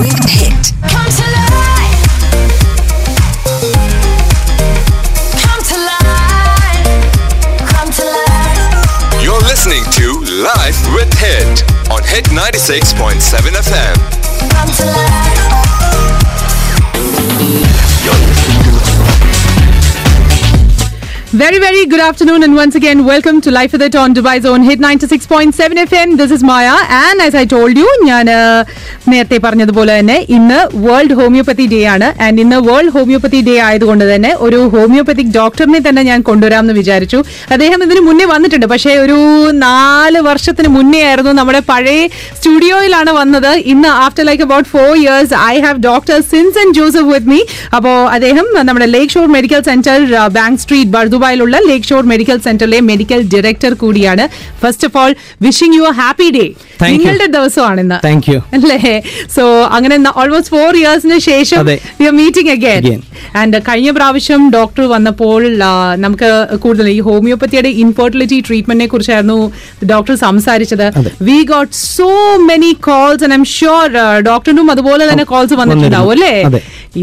with Hit. Come to life. Come to life. Come to life. You're listening to Life with Hit on Hit 96.7 FM. Come to life. Very, very good afternoon, and once again, welcome to Life with It on Dubai Zone Hit 96.7 FM. This is Maya, and as I told you, ഞാൻ നേരത്തെ പറഞ്ഞതുപോലെ തന്നെ ഇന്ന് world homeopathy day ആണ്. And ഇന്ന് world homeopathy day ആയതുകൊണ്ട് തന്നെ ഒരു ഹോമിയോപ്പതിക് ഡോക്ടറിനെ തന്നെ ഞാൻ കൊണ്ടുവരാമെന്ന് വിചാരിച്ചു. അദ്ദേഹം ഇതിന് മുന്നേ വന്നിട്ടുണ്ട്. പക്ഷേ ഒരു നാല് വർഷത്തിന് മുന്നേ ആയിരുന്നു നമ്മുടെ പഴയ സ്റ്റുഡിയോയിലാണ് വന്നത്. ഇന്ന് after like about four years I have doctor Sinson Joseph with me അപ്പോൾ അദ്ദേഹം നമ്മുടെ lake shore medical centre bank street ബർദുബായിലുള്ള lake shore medical സെന്ററിലെ മെഡിക്കൽ ഡയറക്ടർ കൂടിയാണ്. First of all wishing you happy day. നിങ്ങളുടെ ദിവസമാണ് ഇന്ന് യു അല്ലേ? So അങ്ങനെ ഓൾമോസ്റ്റ് ഫോർ ഇയേഴ്സിന് ശേഷം. മീറ്റിംഗ് അഗൈൻ ആൻഡ് കഴിഞ്ഞ പ്രാവശ്യം ഡോക്ടർ വന്നപ്പോൾ നമുക്ക് കൂടുതൽ ഈ ഹോമിയോപ്പത്തിയുടെ ഇൻഫെർട്ടിലിറ്റി ട്രീറ്റ്മെന്റിനെ കുറിച്ചായിരുന്നു ഡോക്ടർ സംസാരിച്ചത്. We got so many calls and I'm sure ഡോക്ടറിനും അതുപോലെ തന്നെ കോൾസ് വന്നിട്ടുണ്ടാവും അല്ലേ.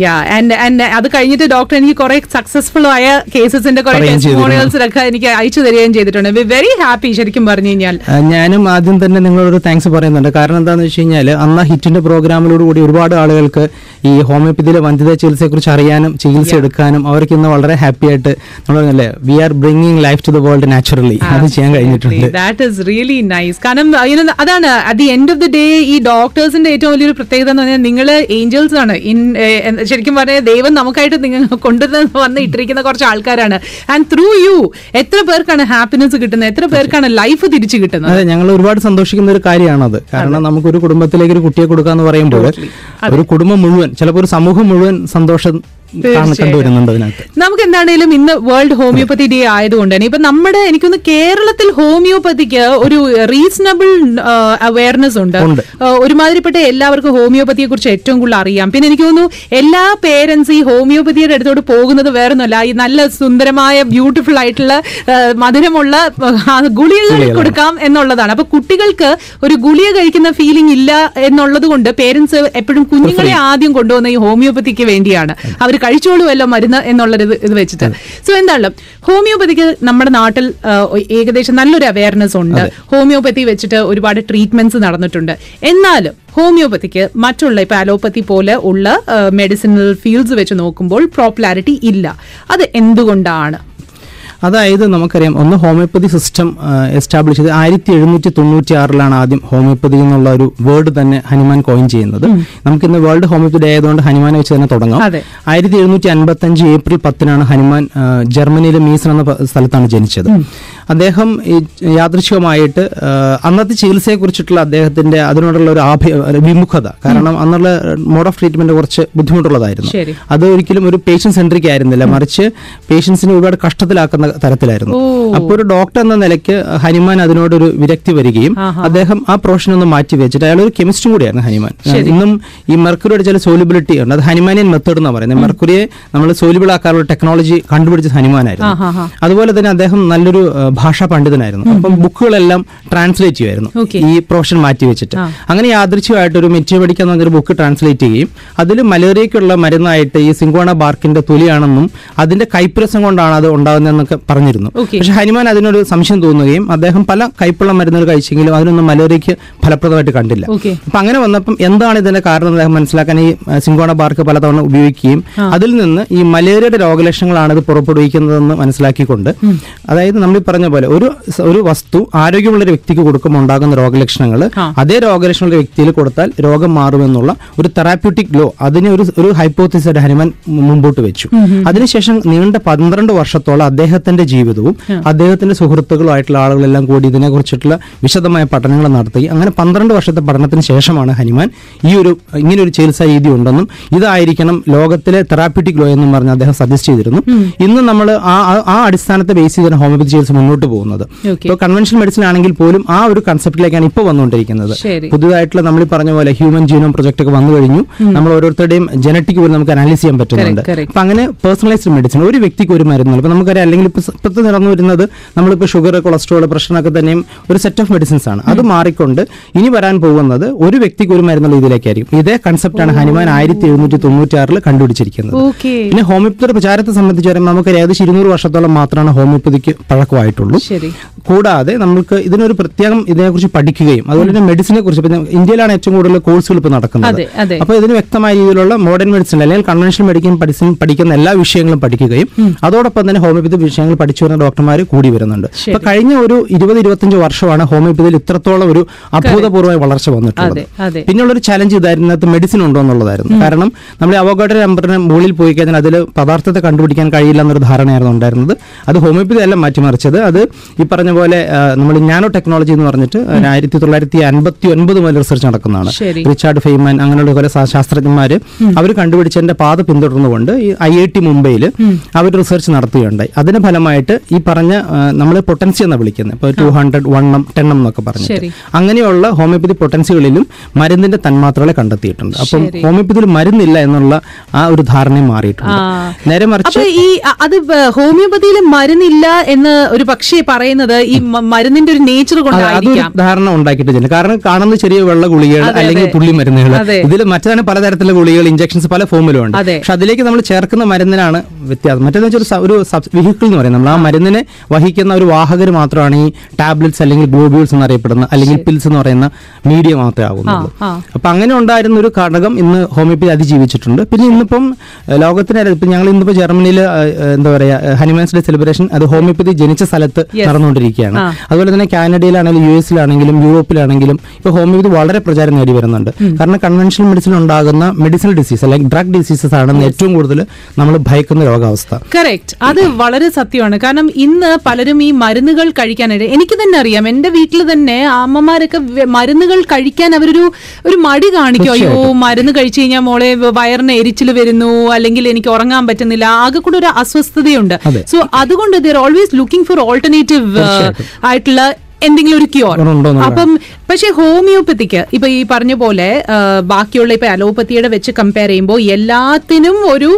യാ ആൻഡ് ആൻഡ് അത് കഴിഞ്ഞിട്ട് ഡോക്ടർ എനിക്ക് കുറെ സക്സസ്ഫുൾ ആയ കേസസിന്റെ കുറെ. ടെസ്റ്റിമോണിയൽസിലൊക്കെ എനിക്ക് അയച്ചു തരികയും ചെയ്തിട്ടുണ്ട്. വെരി ഹാപ്പി ശരിക്കും പറഞ്ഞു കഴിഞ്ഞാൽ. ഞാനും ആദ്യം തന്നെ നിങ്ങളോട് താങ്ക്സ് പറയുന്നുണ്ട്. കാരണം എന്താണെന്ന് വെച്ച് കഴിഞ്ഞാൽ അന്ന് ഹിറ്റിന്റെ പ്രോഗ്രാമിലൂടെ കൂടി ഒരുപാട് ആളുകൾക്ക് ഈ ഹോമിയോപ്പതിയിലെ വന്ധ്യത ചികിത്സയെ കുറിച്ച് അറിയാനും ചികിത്സ എടുക്കാനും അവർക്ക് ഇന്ന് വളരെ ഹാപ്പി ആയിട്ട് നമ്മൾ പറഞ്ഞല്ലേ we are bringing life to the world naturally അത് ചെയ്യാൻ കഴിഞ്ഞിട്ടുണ്ട്. ദാറ്റ് ഇസ് റിയലി നൈസ് കാരണം അതാണ് at the end of the day ഈ ഡോക്ടേഴ്സിന്റെ ഏറ്റവും വലിയൊരു പ്രത്യേകത എന്ന് പറഞ്ഞാൽ നിങ്ങൾ ഏഞ്ചൽസ് ആണ്. ഇൻ ശരിക്കും പറഞ്ഞാൽ ദൈവം നമുക്കായിട്ട് നിങ്ങൾ കൊണ്ടുവന്ന് വന്ന് ഇട്ടിരിക്കുന്ന കുറച്ച് ആൾക്കാരാണ്. ആൻഡ് ത്രൂ യു എത്ര പേർക്കാണ് ഹാപ്പിനെസ് കിട്ടുന്നത്? എത്ര പേർക്കാണ് ലൈഫ് തിരിച്ചു കിട്ടുന്നത്? അതെ ഞങ്ങൾ ഒരുപാട് സന്തോഷിക്കുന്ന ഒരു കാര്യമാണത്. കാരണം നമുക്കൊരു കുടുംബത്തിലേക്ക് ഒരു കുട്ടിയെ കൊടുക്കാന്ന് പറയുമ്പോൾ ഒരു കുടുംബം മുഴുവൻ ചിലപ്പോൾ ഒരു സമൂഹം മുഴുവൻ സന്തോഷം നമുക്ക് എന്താണേലും ഇന്ന് വേൾഡ് ഹോമിയോപ്പതി ഡേ ആയതുകൊണ്ട് തന്നെ ഇപ്പൊ നമ്മുടെ എനിക്കൊന്ന് കേരളത്തിൽ ഹോമിയോപ്പതിക്ക് ഒരു റീസണബിൾ അവയർനെസ് ഉണ്ട്. ഒരുമാതിരിപ്പെട്ട എല്ലാവർക്കും ഹോമിയോപ്പതിയെ കുറിച്ച് ഏറ്റവും കൂടുതൽ അറിയാം. പിന്നെ എനിക്ക് തോന്നുന്നു എല്ലാ പേരൻസ് ഈ ഹോമിയോപ്പതിയുടെ അടുത്തോട്ട് പോകുന്നത് വേറൊന്നുമല്ല. ഈ നല്ല സുന്ദരമായ ബ്യൂട്ടിഫുൾ ആയിട്ടുള്ള മധുരമുള്ള ഗുളികകൾ കൊടുക്കാം എന്നുള്ളതാണ്. അപ്പൊ കുട്ടികൾക്ക് ഒരു ഗുളിക കഴിക്കുന്ന ഫീലിംഗ് ഇല്ല എന്നുള്ളത് കൊണ്ട് പേരൻസ് എപ്പോഴും കുഞ്ഞുങ്ങളെ ആദ്യം കൊണ്ടുവന്ന ഈ ഹോമിയോപ്പതിക്ക് വേണ്ടിയാണ്. അവർ കഴിച്ചോളുമല്ലോ മരുന്ന് എന്നുള്ളൊരു ഇത് വെച്ചിട്ട്. സോ എന്താണല്ലോ ഹോമിയോപ്പതിക്ക് നമ്മുടെ നാട്ടിൽ ഏകദേശം നല്ലൊരു അവയർനെസ് ഉണ്ട്. ഹോമിയോപ്പതി വെച്ചിട്ട് ഒരുപാട് ട്രീറ്റ്മെന്റ്സ് നടന്നിട്ടുണ്ട്. എന്നാലും ഹോമിയോപ്പതിക്ക് മറ്റുള്ള ഇപ്പൊ അലോപ്പതി പോലെ ഉള്ള മെഡിസിനൽ ഫീൽഡ്സ് വെച്ച് നോക്കുമ്പോൾ പോപ്പുലാരിറ്റി ഇല്ല. അത് എന്തുകൊണ്ടാണ്? അതായത് നമുക്കറിയാം ഒന്ന് ഹോമിയോപ്പതി സിസ്റ്റം എസ്റ്റാബ്ലിഷ് ചെയ്ത് ആയിരത്തി എഴുന്നൂറ്റി തൊണ്ണൂറ്റി ആറിലാണ് ആദ്യം ഹോമിയോപ്പതി എന്നുള്ള ഒരു വേർഡ് തന്നെ ഹനുമാൻ കോയിൻ ചെയ്യുന്നത്. നമുക്കിന്ന് വേൾഡ് ഹോമിയോപ്പതി ഡേ ആയതുകൊണ്ട് ഹനുമാനെ വെച്ച് തന്നെ തുടങ്ങാം. ആയിരത്തി എഴുന്നൂറ്റി അൻപത്തി അഞ്ച് ഏപ്രിൽ പത്തിനാണ് ഹനുമാൻ ജർമ്മനിയിലെ മീസൺ എന്ന സ്ഥലത്താണ് ജനിച്ചത്. അദ്ദേഹം ഈ യാദൃശികമായിട്ട് അന്നത്തെ ചികിത്സയെ കുറിച്ചിട്ടുള്ള അദ്ദേഹത്തിന്റെ അതിനോടുള്ള ഒരു ആഭ്യ വിമുഖത. കാരണം അന്നുള്ള മോഡ് ഓഫ് ട്രീറ്റ്മെന്റ് കുറച്ച് ബുദ്ധിമുട്ടുള്ളതായിരുന്നു. അത് ഒരിക്കലും ഒരു പേഷ്യൻ സെൻട്രിക് ആയിരുന്നില്ല. മറിച്ച് പേഷ്യൻസിനെ ഒരുപാട് കഷ്ടത്തിലാക്കുന്ന തരത്തിലായിരുന്നു. അപ്പോൾ ഒരു ഡോക്ടർ എന്ന നിലയ്ക്ക് ഹനുമാൻ അതിനോടൊരു വിരക്തി വരികയും അദ്ദേഹം ആ പ്രൊഫഷൻ ഒന്ന് മാറ്റി വെച്ചിട്ട് അയാൾ ഒരു കെമിസ്റ്റും കൂടിയായിരുന്നു ഹനുമാൻ. ഇന്നും ഈ മെർക്കുറിയുടെ ചില സോലിബിലിറ്റി ഉണ്ട്. അത് ഹനുമാനിയൻ മെത്തേഡ് എന്ന് പറയുന്നത്. മെർക്കുറിയെ നമ്മൾ സോലിബിൾ ആക്കാനുള്ള ടെക്നോളജി കണ്ടുപിടിച്ചത് ഹനുമാനായിരുന്നു. അതുപോലെ തന്നെ അദ്ദേഹം നല്ലൊരു ഭാഷാ പണ്ഡിതനായിരുന്നു. അപ്പം ബുക്കുകളെല്ലാം ട്രാൻസ്ലേറ്റ് ചെയ്യുമായിരുന്നു. ഈ പ്രൊഫഷൻ മാറ്റി വെച്ചിട്ട്. അങ്ങനെ യാദൃച്ഛമായിട്ട് ഒരു മെറ്റി എന്ന് പറഞ്ഞൊരു ബുക്ക് ട്രാൻസ്ലേറ്റ് ചെയ്യുകയും അതിൽ മലേറിയയ്ക്കുള്ള മരുന്നായിട്ട് ഈ സിംഗോണ ബാർക്കിന്റെ തൊലിയാണെന്നും അതിന്റെ കൈപ്രസം കൊണ്ടാണ് അത് ഉണ്ടാകുന്നതെന്നൊക്കെ പറഞ്ഞിരുന്നു. പക്ഷെ ഹനുമാൻ അതിനൊരു സംശയം തോന്നുകയും അദ്ദേഹം പല കൈപ്പുള്ള മരുന്നുകൾ കഴിച്ചെങ്കിലും അതിനൊന്നും മലേറിയയ്ക്ക് ഫലപ്രദമായിട്ട് കണ്ടില്ല. അപ്പൊ അങ്ങനെ വന്നപ്പം എന്താണ് ഇതിന്റെ കാരണം അദ്ദേഹം മനസ്സിലാക്കാൻ ഈ സിംഗോണ സിങ്കോണ ബാർക്ക് പലതവണ ഉപയോഗിക്കുകയും അതിൽ നിന്ന് ഈ മലേറിയയുടെ രോഗലക്ഷണങ്ങളാണ് ഇത് പുറപ്പെടുവിക്കുന്നതെന്ന് മനസ്സിലാക്കിക്കൊണ്ട് അതായത് നമ്മൾ ഈ പറഞ്ഞ പോലെ ഒരു ഒരു വസ്തു ആരോഗ്യമുള്ള ഒരു വ്യക്തിക്ക് കൊടുക്കുമ്പോൾ ഉണ്ടാകുന്ന രോഗലക്ഷണങ്ങൾ അതേ രോഗലക്ഷണമുള്ള വ്യക്തിയിൽ കൊടുത്താൽ രോഗം മാറുമെന്നുള്ള ഒരു തെറാപ്യൂട്ടിക് ലോ അതിന് ഒരു ഒരു ഹൈപ്പോത്തിസായിട്ട് ഹനുമാൻ മുമ്പോട്ട് വെച്ചു. അതിനുശേഷം നീണ്ട പന്ത്രണ്ട് വർഷത്തോളം അദ്ദേഹത്തിന്റെ ജീവിതവും അദ്ദേഹത്തിന്റെ സുഹൃത്തുക്കളുമായിട്ടുള്ള ആളുകളെല്ലാം കൂടി ഇതിനെക്കുറിച്ചിട്ടുള്ള വിശദമായ പഠനങ്ങൾ നടത്തി. അങ്ങനെ പന്ത്രണ്ട് വർഷത്തെ പഠനത്തിന് ശേഷമാണ് ഹനുമാൻ ഈ ഒരു ഇങ്ങനെ ഒരു ചികിത്സാ രീതി ഉണ്ടെന്നും ഇതായിരിക്കണം ലോകത്തിലെ തെറാപ്യൂട്ടിക് ലോ എന്നും പറഞ്ഞ് അദ്ദേഹം സജസ്റ്റ് ചെയ്തിരുന്നു. ഇന്ന് നമ്മൾ ആ ആ- അടിസ്ഥാനത്തെ ബേസ് ചെയ്താണ് ഹോമിയോപ്പതി ചികിത്സ മുന്നോട്ട് മുന്നോട്ട് പോകുന്നത്. ഇപ്പോൾ കൺവെൻഷണൽ മെഡിസിൻ ആണെങ്കിൽ പോലും ആ ഒരു കൺസെപ്റ്റിലേക്കാണ് ഇപ്പോൾ വന്നുകൊണ്ടിരിക്കുന്നത്. പുതുതായിട്ടുള്ള നമ്മൾ പറഞ്ഞ പോലെ ഹ്യൂമൻ ജീനോം പ്രൊജക്ട് ഒക്കെ വന്നു കഴിഞ്ഞു. നമ്മൾ ഓരോരുത്തരുടെയും ജനറ്റിക് പോലും നമുക്ക് അനാലിസ് ചെയ്യാൻ പറ്റുന്നുണ്ട്. അപ്പൊ അങ്ങനെ പേഴ്സണലൈസ്ഡ് മെഡിസിൻ ഒരു വ്യക്തിക്ക് ഒരു മരുന്ന് ഇപ്പൊ നമുക്കറിയാം അല്ലെങ്കിൽ ഇപ്പൊ ഇപ്പോഴത്തെ നടന്നു വരുന്നത് നമ്മളിപ്പോൾ ഷുഗർ കൊളസ്ട്രോൾ പ്രശ്നമൊക്കെ തന്നെയും ഒരു സെറ്റ് ഓഫ് മെഡിസിൻസ് ആണ്. അത് മാറിക്കൊണ്ട് ഇനി വരാൻ പോകുന്നത് ഒരു വ്യക്തിക്ക് ഒരു മരുന്നുള്ള ഇതിലേക്കായിരിക്കും. ഇതേ കൺസെപ്റ്റാണ് ഹനുമാൻ ആയിരത്തി എഴുന്നൂറ്റി തൊണ്ണൂറ്റി ആറിൽ കണ്ടുപിടിച്ചിരിക്കുന്നത് പിന്നെ ഹോമിയോപ്പതി പ്രചാരത്തെ സംബന്ധിച്ച് പറയുമ്പോൾ നമുക്ക് ഏകദേശം ഇരുന്നൂറ് വർഷത്തോളം മാത്രമാണ് ഹോമിയോപ്പതിക്ക് പഴക്കമായിട്ടുള്ളൂ ശരി. കൂടാതെ നമുക്ക് ഇതിനൊരു പ്രത്യേകം ഇതിനെക്കുറിച്ച് പഠിക്കുകയും അതുപോലെ തന്നെ മെഡിസിനെ കുറിച്ച് ഇന്ത്യയിലാണ് ഏറ്റവും കൂടുതൽ കോഴ്സുകൾ ഇപ്പോൾ നടക്കുന്നത്. അപ്പോൾ ഇതിന് വ്യക്തമായ രീതിയിലുള്ള മോഡേൺ മെഡിസിൻ അല്ലെങ്കിൽ കൺവെൻഷണൽ മെഡിക്കൽ മെഡിസിൻ പഠിക്കുന്ന എല്ലാ വിഷയങ്ങളും പഠിക്കുകയും അതോടൊപ്പം തന്നെ ഹോമിയോപ്പതി വിഷയങ്ങൾ പഠിച്ചു വരുന്ന ഡോക്ടർമാർ കൂടി വരുന്നുണ്ട്. അപ്പൊ കഴിഞ്ഞ ഒരു ഇരുപത് ഇരുപത്തഞ്ച് വർഷമാണ് ഹോമിയോപ്പതിയിൽ ഇത്രത്തോളം ഒരു അഭൂതപൂർവമായ വളർച്ച വന്നിട്ടുള്ളത്. പിന്നെയുള്ളൊരു ചലഞ്ച് ഇതായിരുന്നു അത് മെഡിസിൻ ഉണ്ടോ എന്നുള്ളതായിരുന്നു. കാരണം നമ്മൾ അവഗോഡ നമ്പറിന് മുകളിൽ പോയി കഴിഞ്ഞാൽ അതിൽ പദാർത്ഥത്തെ കണ്ടുപിടിക്കാൻ കഴിയില്ല എന്നൊരു ധാരണയായിരുന്നു ഉണ്ടായിരുന്നത്. അത് ഹോമിയോപ്പതി അല്ല മാറ്റിമറിച്ചത്. അത് ഈ പറഞ്ഞ പോലെ നമ്മൾ നാനോ ടെക്നോളജി എന്ന് പറഞ്ഞിട്ട് ആയിരത്തി തൊള്ളായിരത്തി അൻപത്തി ഒൻപത് മുതൽ റിസർച്ച് നടക്കുന്നതാണ്. റിച്ചാർഡ് ഫെയ്മാൻ അങ്ങനെയുള്ള കുറെ ശാസ്ത്രജ്ഞന്മാർ അവർ കണ്ടുപിടിച്ചതിന്റെ പാത പിന്തുടർന്നുകൊണ്ട് ഈ ഐ ഐ ടി മുംബൈയിൽ അവർ റിസർച്ച് നടത്തുകയുണ്ടായി. അതിന്റെ ഫലമായിട്ട് ഈ പറഞ്ഞ നമ്മൾ പൊട്ടൻസി എന്നാണ് വിളിക്കുന്നത് ഇപ്പോൾ ടു ഹൺഡ്രഡ് വണ്ണം ടെണ്ണം എന്നൊക്കെ പറഞ്ഞിട്ട്. അങ്ങനെയുള്ള ഹോമിയോപ്പതി പൊട്ടൻസികളിലും മരുന്നിന്റെ തന്മാത്രകളെ കണ്ടെത്തിയിട്ടുണ്ട്. അപ്പം. ഹോമിയോപ്പതിയിൽ മരുന്നില്ല എന്നുള്ള ആ ഒരു ധാരണയും ആ. മാറിയിട്ടുണ്ട് നേരെ മറിച്ച് ഈ അത് ഹോമിയോപ്പതിയിൽ മരുന്നില്ല എന്ന് ഒരു പക്ഷേ പറയുന്നത് ഈ മരുന്നിന്റെ ഒരു നേച്ചർ കൊണ്ടായിരിക്കാം. ധാരണ ഉണ്ടാക്കിയിട്ടില്ല കാരണം കാണുന്ന ചെറിയ വെള്ള ഗുളികൾ അല്ലെങ്കിൽ പുള്ളി തുള്ളി മരുന്നുകൾ. ഇതിൽ മറ്റേതാണ് പലതരത്തിലുള്ള ഗുളികൾ ഇഞ്ചക്ഷൻസ് പല ഫോമിലും ഉണ്ട്. പക്ഷെ അതിലേക്ക് നമ്മൾ ചേർക്കുന്ന മരുന്നിനാണ് വ്യത്യാസം. മറ്റേന്ന് വെച്ചാൽ ഒരു വെഹിക്കിൾ എന്ന് പറയുന്നത്. നമ്മൾ ആ മരുന്നിനെ വഹിക്കുന്ന ഒരു വാഹകർ മാത്രമാണ് ഈ ടാബ്ലറ്റ്സ് അല്ലെങ്കിൽ ഗ്ലോബ്യൂൾസ് എന്നറിയപ്പെടുന്ന അല്ലെങ്കിൽ പിൽസ് എന്ന് പറയുന്ന മീഡിയ മാത്രമേ ആകുന്നുള്ളൂ. അപ്പൊ അങ്ങനെ ഉണ്ടായിരുന്ന ഒരു ഘടകം ഇന്ന് ഹോമിയോപ്പതി അതിജീവിച്ചിട്ടുണ്ട്. പിന്നെ ഇന്നിപ്പം ലോകത്തിന് ഇപ്പം ഞങ്ങൾ ഇന്നിപ്പോ ജർമ്മനിയിൽ എന്താ പറയാ ഹനുമാൻസ് ഡേ സെലിബ്രേഷൻ അത് ഹോമിയോപ്പതി ജനിച്ച സ്ഥലത്ത് Yes. നടന്നുകൊണ്ടിരിക്കുകയാണ്. അതുപോലെ തന്നെ കാനഡയിലാണെങ്കിലും യു എസിലാണെങ്കിലും യൂറോപ്പിലാണെങ്കിലും ഇപ്പൊ ഹോമിയോപ്പതി വളരെ പ്രചാരം നേടി വരുന്നുണ്ട്. കാരണം കൺവെൻഷണൽ മെഡിസിൻ ഉണ്ടാകുന്ന മെഡിസിനൽ ഡിസീസ് അല്ലെങ്കിൽ ഡ്രഗ് ഡിസീസസ് ആണെന്ന് ഏറ്റവും കൂടുതൽ നമ്മൾ ഭയക്കുന്ന രോഗാവസ്ഥ. കറക്റ്റ് അത് വളരെ സത്യമാണ്. കാരണം ഇന്ന് പലരും ഈ മരുന്നുകൾ കഴിക്കാനായിട്ട് എനിക്ക് തന്നെ അറിയാം എന്റെ വീട്ടിൽ തന്നെ അമ്മമാരൊക്കെ മരുന്നുകൾ കഴിക്കാൻ അവരൊരു ഒരു മടി കാണിക്കും. അയ്യോ മരുന്ന് കഴിച്ചു കഴിഞ്ഞാൽ മോളെ വയറിന് എരിച്ചിൽ വരുന്നു അല്ലെങ്കിൽ എനിക്ക് ഉറങ്ങാൻ പറ്റുന്നില്ല ആകെ കൂടെ ഒരു അസ്വസ്ഥതയുണ്ട്. സോ അതുകൊണ്ട് they're always looking for alternative ആയിട്ടുള്ള എന്തെങ്കിലും ഒരു ക്യൂർ അപ്പം പക്ഷേ ഹോമിയോപ്പതിക്ക് ഇപ്പൊ ഈ പറഞ്ഞ പോലെ ബാക്കിയുള്ള ഇപ്പൊ അലോപ്പത്തിയുടെ വെച്ച് കമ്പയർ ചെയ്യുമ്പോൾ എല്ലാത്തിനും ഒരു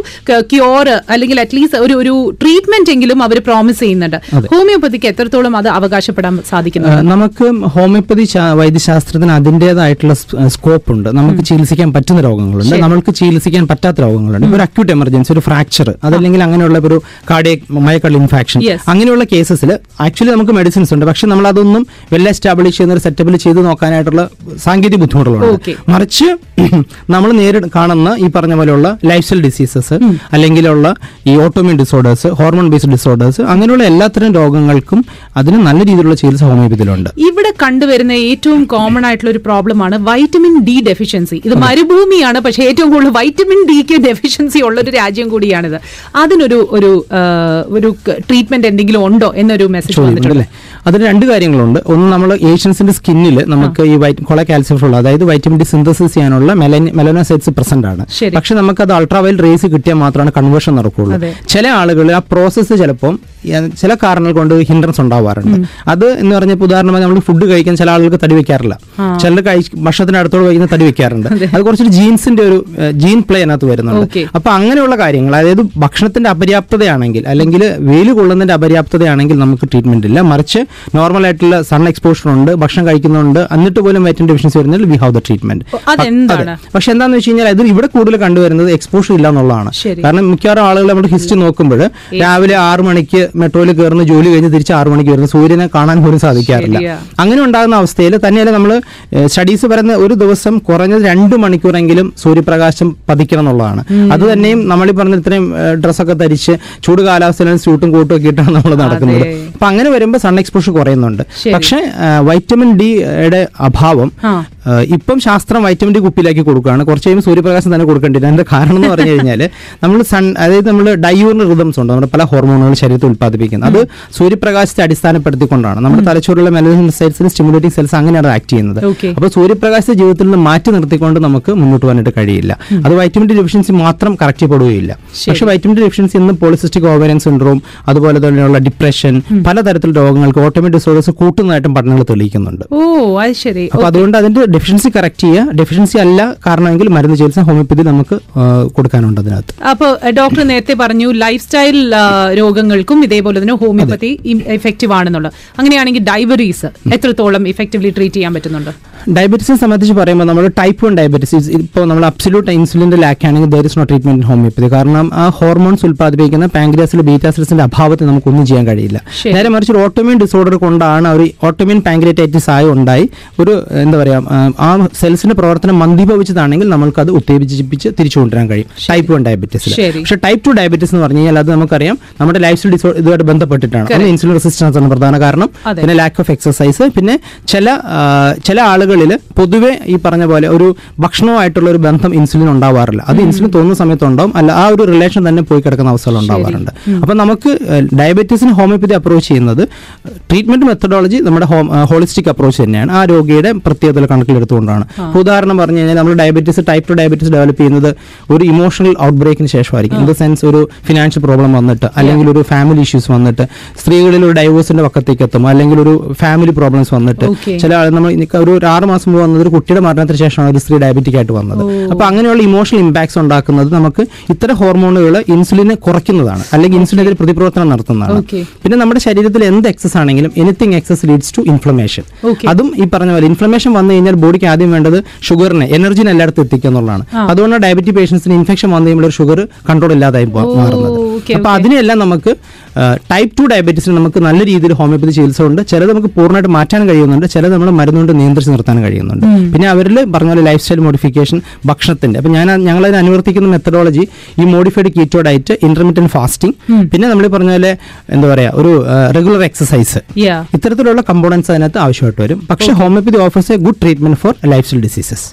ക്യൂർ അല്ലെങ്കിൽ അറ്റ്ലീസ്റ്റ് ഒരു ഒരു ട്രീറ്റ്മെന്റ് എങ്കിലും അവർ പ്രോമിസ് ചെയ്യുന്നുണ്ട്. ഹോമിയോപ്പതിക്ക് എത്രത്തോളം അത് അവകാശപ്പെടാൻ സാധിക്കുന്നു നമുക്ക് ഹോമിയോപ്പതി വൈദ്യശാസ്ത്രത്തിന് അതിന്റെതായിട്ടുള്ള സ്കോപ്പ് ഉണ്ട്. നമുക്ക് ചികിത്സിക്കാൻ പറ്റുന്ന രോഗങ്ങളുണ്ട്. നമ്മൾക്ക് ചികിത്സിക്കാൻ പറ്റാത്ത രോഗങ്ങളുണ്ട്. ഒരു അക്യൂട്ട് എമർജൻസി ഒരു ഫ്രാക്ചർ അതല്ലെങ്കിൽ അങ്ങനെയുള്ള ഒരു കാർഡിയ മയക്കള്ള ഇൻഫാക്ഷൻ അങ്ങനെയുള്ള കേസസിൽ ആക്ച്വലി നമുക്ക് മെഡിസിൻസ് ഉണ്ട്. പക്ഷെ നമ്മൾ അതൊന്നും വെൽ എസ്റ്റാബ്ലിഷ് ചെയ്യുന്ന ഒരു സെറ്റപ്പിൽ ചെയ്ത് നോക്കാനായിട്ടുള്ള സാങ്കേതിക. ബുദ്ധിമുട്ടുകളുണ്ട്. മറിച്ച് നമ്മൾ നേരിട്ട് കാണുന്ന ഈ പറഞ്ഞ പോലെയുള്ള ലൈഫ് സ്റ്റൈൽ ഡിസീസസ് അല്ലെങ്കിലുള്ള ഈ autoimmune disorders hormone based disorders അങ്ങനെയുള്ള എല്ലാത്തരം രോഗങ്ങൾക്കും അതിന് നല്ല രീതിയിലുള്ള ചികിത്സ ഹോമിയോപ്പതിയിലുണ്ട്. ഇവിടെ കണ്ടുവരുന്ന ഏറ്റവും കോമൺ ആയിട്ടുള്ള ഒരു പ്രോബ്ലമാണ് വൈറ്റമിൻ ഡി ഡെഫിഷ്യൻസി ഇത് മരുഭൂമിയാണ് പക്ഷേ ഏറ്റവും കൂടുതൽ വൈറ്റമിൻ ഡിക്ക് ഡെഫിഷ്യൻസി ഉള്ള ഒരു രാജ്യം കൂടിയാണിത്. അതിനൊരു ഒരു ഒരു ട്രീറ്റ്മെന്റ് എന്തെങ്കിലും ഉണ്ടോ എന്നൊരു മെസ്സേജ് അതിന് രണ്ട് കാര്യങ്ങളുണ്ട് ഒന്ന് നമ്മൾ ഏഷ്യൻസിന്റെ സ്കിന്നിൽ നമുക്ക് ഈ വൈറ്റ് കൊള കാൽസ്യം അതായത് വൈറ്റമിൻ ഡി സിന്തസിസ് ചെയ്യാനുള്ള മെലനോസൈറ്റ്സ് പ്രസന്റ് ആണ്. പക്ഷെ നമുക്ക് അത് അൾട്രാവയൽ റേസ് കിട്ടിയാൽ മാത്രമാണ് കൺവേർഷൻ നടക്കുകയുള്ളൂ. ചില ആളുകൾ ആ പ്രോസസ്സ് ചിലപ്പം ഏഹ്, ചില കാരണങ്ങൾ കൊണ്ട് ഹിൻഡ്രൻസ് ഉണ്ടാവാറുണ്ട്. അത് എന്ന് പറഞ്ഞപ്പോൾ ഉദാഹരണമായി നമ്മൾ ഫുഡ് കഴിക്കാൻ ചില ആളുകൾക്ക് തടി വെക്കാറില്ല. ചിലർ ഭക്ഷണത്തിന് അടുത്തോട് കഴിക്കുന്ന തടി വെക്കാറുണ്ട്. അത്. കുറച്ചൊരു ജീൻസിന്റെ ഒരു ജീൻ പ്ലേ അതിനകത്ത് വരുന്നുണ്ട്. അപ്പൊ അങ്ങനെയുള്ള കാര്യങ്ങൾ അതായത് ഭക്ഷണത്തിന്റെ അപര്യാപ്തതയാണെങ്കിൽ അല്ലെങ്കിൽ വെയിൽ കൊള്ളുന്നതിന്റെ അപര്യാപ്തതയാണെങ്കിൽ നമുക്ക് ട്രീറ്റ്മെന്റ് ഇല്ല. മറിച്ച് നോർമൽ ആയിട്ടുള്ള സൺ എക്സ്പോഷർ ഉണ്ട് ഭക്ഷണം കഴിക്കുന്നുണ്ട് എന്നിട്ട് പോലും വൈറ്റമിൻ ഡെഫിഷ്യൻസി വരുന്നതിൽ വി ഹാവ് ദ ട്രീറ്റ്മെന്റ്? പക്ഷെ എന്താന്ന് വെച്ച് കഴിഞ്ഞാൽ അത് ഇവിടെ കൂടുതൽ കണ്ടുവരുന്നത് എക്സ്പോഷർ ഇല്ല എന്നുള്ളതാണ്. കാരണം മിക്കവാറും ആളുകൾ നമ്മുടെ ഹിസ്റ്ററി നോക്കുമ്പോൾ രാവിലെ ആറ് മണിക്ക് മെട്രോയിൽ കയറുന്ന ജോലി കഴിഞ്ഞ് തിരിച്ച് ആറു മണിക്ക് വരുന്ന സൂര്യനെ കാണാൻ പോലും സാധിക്കാറില്ല. അങ്ങനെ ഉണ്ടാകുന്ന അവസ്ഥയിൽ തന്നെയല്ല നമ്മൾ സ്റ്റഡീസ് പറയുന്ന ഒരു ദിവസം കുറഞ്ഞത് രണ്ട് മണിക്കൂറെങ്കിലും സൂര്യപ്രകാശം പതിക്കണം എന്നുള്ളതാണ്. അത് തന്നെയും നമ്മൾ ഈ പറഞ്ഞ ഇത്രയും ഡ്രസ്സൊക്കെ ധരിച്ച് ചൂട് കാലാവസ്ഥയിലാണ് സ്യൂട്ടും കോട്ടും ഒക്കെ ഇട്ടാണ് നമ്മൾ നടക്കുന്നത്. അപ്പൊ അങ്ങനെ വരുമ്പോൾ സൺ എക്സ്പോഷർ കുറയുന്നുണ്ട്. പക്ഷെ വൈറ്റമിൻ ഡിയുടെ അഭാവം ആ. ആ, ഇപ്പം ശാസ്ത്രം വൈറ്റമിൻ ഡി കുപ്പിയിലാക്കി കൊടുക്കുകയാണ്. കുറച്ച് കഴിയുമ്പോൾ സൂര്യപ്രകാശം തന്നെ കൊടുക്കേണ്ടില്ല അതിന്റെ കാരണം എന്ന് പറഞ്ഞു കഴിഞ്ഞാൽ നമ്മൾ സൺ അതായത് നമ്മൾ ഡയൂറിന് റിതംസ് ഉണ്ട്. നമ്മുടെ പല ഹോർമോണുകൾ ശരീരത്തിൽ ഉൽപ്പാദിപ്പിക്കുന്നത്. അത് സൂര്യപ്രകാശത്തെ അടിസ്ഥാനപ്പെടുത്തിക്കൊണ്ടാണ്. നമ്മുടെ തലച്ചോറിലുള്ള മെലനിൻ സെൽസിന് സ്റ്റിമുലേറ്റിംഗ് സെൽസ് അങ്ങനെയാണ് ആക്ട് ചെയ്യുന്നത്. അപ്പൊ അപ്പോൾ സൂര്യപ്രകാശത്തെ ജീവിതത്തിൽ നിന്ന് മാറ്റി നിർത്തിക്കൊണ്ട് നമുക്ക് മുന്നോട്ട് പോകാനായിട്ട് കഴിയില്ല. അത് വൈറ്റമിൻ ഡി ഡെഫിഷ്യൻസി മാത്രം കറക്റ്റ് ചെയ്യപ്പെടുകയില്ല. പക്ഷെ വൈറ്റമിൻ ഡി ഡെഫിഷ്യൻസി ഇന്ന് പോളിസിസ്റ്റിക് ഓവറിയൻ സിൻഡ്രോം അതുപോലെ തന്നെയുള്ള ഡിപ്രഷൻ പലതരത്തിലുള്ള രോഗങ്ങൾക്ക് ഓട്ടോമിക് ഡിസോർഡേഴ്സ് കൂട്ടുന്നതായിട്ടും പഠനങ്ങൾ തെളിയിക്കുന്നുണ്ട്. ഓ അത് ശരി. അപ്പൊ അതുകൊണ്ട് അതിന്റെ ഡെഫിഷ്യൻസി കറക്റ്റ് ചെയ്യുക. ഡെഫിഷ്യൻസി അല്ല കാരണമെങ്കിൽ മരുന്ന് ചികിത്സ ഹോമിയോപ്പതി നമുക്ക് കൊടുക്കാനുണ്ട് അതിനകത്ത്. അപ്പോൾ ഡോക്ടർ നേരത്തെ പറഞ്ഞു ലൈഫ് സ്റ്റൈൽ രോഗങ്ങൾക്കും ഇതേപോലെ തന്നെ ഹോമിയോപ്പതി എഫക്റ്റീവ് ആണെന്നുള്ളത്. അങ്ങനെയാണെങ്കിൽ ഡയബറ്റീസ് എത്രത്തോളം ഇഫക്റ്റീവ്ലി ട്രീറ്റ് ചെയ്യാൻ പറ്റുന്നുണ്ട്? ഡയബറ്റീസിനെ സംബന്ധിച്ച് പറയുമ്പോൾ നമ്മൾ ടൈപ്പ് വൺ ഡയബറ്റീസ് ഇപ്പോൾ നമ്മൾ അബ്സല്യൂട്ട് ഇൻസുലിന്റെ ലാക്ക് ആണെങ്കിൽ there is no treatment homeopathy കാരണം ആ ഹോർമോൺസ് ഉൽപ്പാദിപ്പിക്കുന്ന പാങ്ക്രിയാസിലെ ബീറ്റാസിൽസിന്റെ അഭാവത്തെ നമുക്കൊന്നും ചെയ്യാൻ കഴിയില്ല. നേരെ മറിച്ച് ഒരു ഓട്ടോമ്യൂൺ ഡിസോർഡർ കൊണ്ടാണ് ഒരു ഓട്ടോമ്യൂൺ പാങ്ക്രിയറ്റൈറ്റിസ് ആയി ഉണ്ടായി ഒരു എന്താ പറയുക ആ, സെൽസിന്റെ പ്രവർത്തനം മന്ദീഭവിച്ചതാണെങ്കിൽ നമുക്കത് ഉത്തേജിപ്പിച്ച് തിരിച്ചു കൊണ്ടുവരാൻ കഴിയും. ടൈപ്പ് വൺ ഡയബറ്റീസിൽ ശരി. പക്ഷേ ടൈപ്പ് ടു ഡയബറ്റീസ് എന്ന് പറഞ്ഞു കഴിഞ്ഞാൽ അത് നമുക്കറിയാം നമ്മുടെ ലൈഫ് സ്റ്റൈൽ ഡിസോർഡർ ഇതുമായിട്ട് ബന്ധപ്പെട്ടിട്ടാണ്. ഒന്ന് ഇൻസുലിൻ റെസിസ്റ്റൻസ് ആണ് പ്രധാന കാരണം. പിന്നെ ലാക്ക് ഓഫ് എക്സസൈസ് പിന്നെ ചില ചില ആളുകളിൽ പൊതുവെ ഈ പറഞ്ഞ പോലെ ഒരു ഭക്ഷണവുമായിട്ടുള്ള ഒരു ബന്ധം ഇൻസുലിൻ ഉണ്ടാവാറില്ല. അത് ഇൻസുലിൻ തോന്നുന്ന സമയത്ത് ഉണ്ടാവും അല്ല ആ ഒരു റിലേഷൻ തന്നെ പോയി കിടക്കുന്ന അവസ്ഥകൾ ഉണ്ടാവാറുണ്ട്. അപ്പൊ നമുക്ക് ഡയബറ്റീസിന് ഹോമിയോപ്പതി അപ്രോച്ച് ചെയ്യുന്നത് ട്രീറ്റ്മെന്റ് മെത്തഡോളജി നമ്മുടെ ഹോളിസ്റ്റിക് അപ്രോച്ച് തന്നെയാണ്. ആ രോഗിയുടെ പ്രത്യേകതകൾ കണക്കിലെടുത്തുകൊണ്ടാണ്. ഉദാഹരണം പറഞ്ഞു കഴിഞ്ഞാൽ നമ്മൾ diabetes type two diabetes develop ചെയ്യുന്നത് ഒരു ഇമോഷണൽ ഔട്ട് ബ്രേക്കിന് ശേഷമായിരിക്കും. ഇൻ ദ സെൻസ് ഒരു ഫിനാൻഷ്യൽ പ്രോബ്ലം വന്നിട്ട് അല്ലെങ്കിൽ ഒരു ഫാമിലി ഇഷ്യൂസ് വന്നിട്ട് സ്ത്രീകളിൽ ഒരു ഡൈവോഴ്സിന്റെ പക്കത്തേക്ക് എത്തും അല്ലെങ്കിൽ ഒരു ഫാമിലി പ്രോബ്ലംസ് വന്നിട്ട് ചില ആൾ നമ്മൾ ഒരു ആറ് മാസം മുമ്പ് വന്നത് ഒരു കുട്ടിയുടെ മരണത്തിന് ശേഷമാണ് ഒരു സ്ത്രീ ഡയബറ്റിക് ആയിട്ട് വന്നത്. അപ്പൊ അങ്ങനെയുള്ള ഇമോഷണൽ ഇമ്പാക്ട്സ് ഉണ്ടാക്കുന്നത് നമുക്ക് ഇത്തരം ഹോർമോണുകൾ ഇൻസുലിനെ കുറയ്ക്കുന്നതാണ് അല്ലെങ്കിൽ ഇൻസുലിനെതിരെ പ്രതിപ്രവർത്തനം നടത്തുന്നതാണ്. പിന്നെ നമ്മുടെ ശരീരത്തിൽ എന്ത് എക്സസ് ആണെങ്കിലും anything excess leads to inflammation അതും ഈ പറഞ്ഞ പോലെ ഇൻഫ്ലമേഷൻ വന്നു കഴിഞ്ഞാൽ ബോഡിക്ക് ആദ്യം വേണ്ടത് ഷുഗറിനെ എനർജിനെ എല്ലായിടത്തും എത്തിക്കുക എന്നുള്ളതാണ്. അതുകൊണ്ടാണ് ഡയബറ്റിക് പേഷ്യൻസിന് ഇൻഫെക്ഷൻ വന്നു കഴിയുമ്പോൾ ഷുഗർ കൺട്രോൾ ഇല്ലാതായി മാറുന്നത്. അപ്പൊ അതിനെല്ലാം നമുക്ക് ടൈപ്പ് ടു ഡയബറ്റീസിന് നമുക്ക് നല്ല രീതിയിൽ ഹോമിയോപ്പതി ചികിത്സ ഉണ്ട് ചിലത് നമുക്ക് പൂർണമായിട്ട് മാറ്റാൻ കഴിയുന്നുണ്ട്. ചിലത് നമ്മൾ മരുന്നുകൊണ്ട് നിയന്ത്രിച്ച് നിർത്താൻ കഴിയുന്നുണ്ട്. പിന്നെ അവരിൽ പറഞ്ഞ പോലെ ലൈഫ് സ്റ്റൈൽ മോഡിഫിക്കേഷൻ ഭക്ഷണത്തിന്റെ അപ്പൊ ഞാൻ ഞങ്ങളതിന് അനുവർത്തിക്കുന്ന മെത്തഡോളജി ഈ modified keto diet intermittent fasting പിന്നെ നമ്മൾ പറഞ്ഞ പോലെ എന്താ പറയാ ഒരു റെഗുലർ എക്സസൈസ്. ഇത്തരത്തിലുള്ള കമ്പോണൻസ് അതിനകത്ത് ആവശ്യമായിട്ട് വരും. പക്ഷേ homeopathy offers a good treatment for life style diseases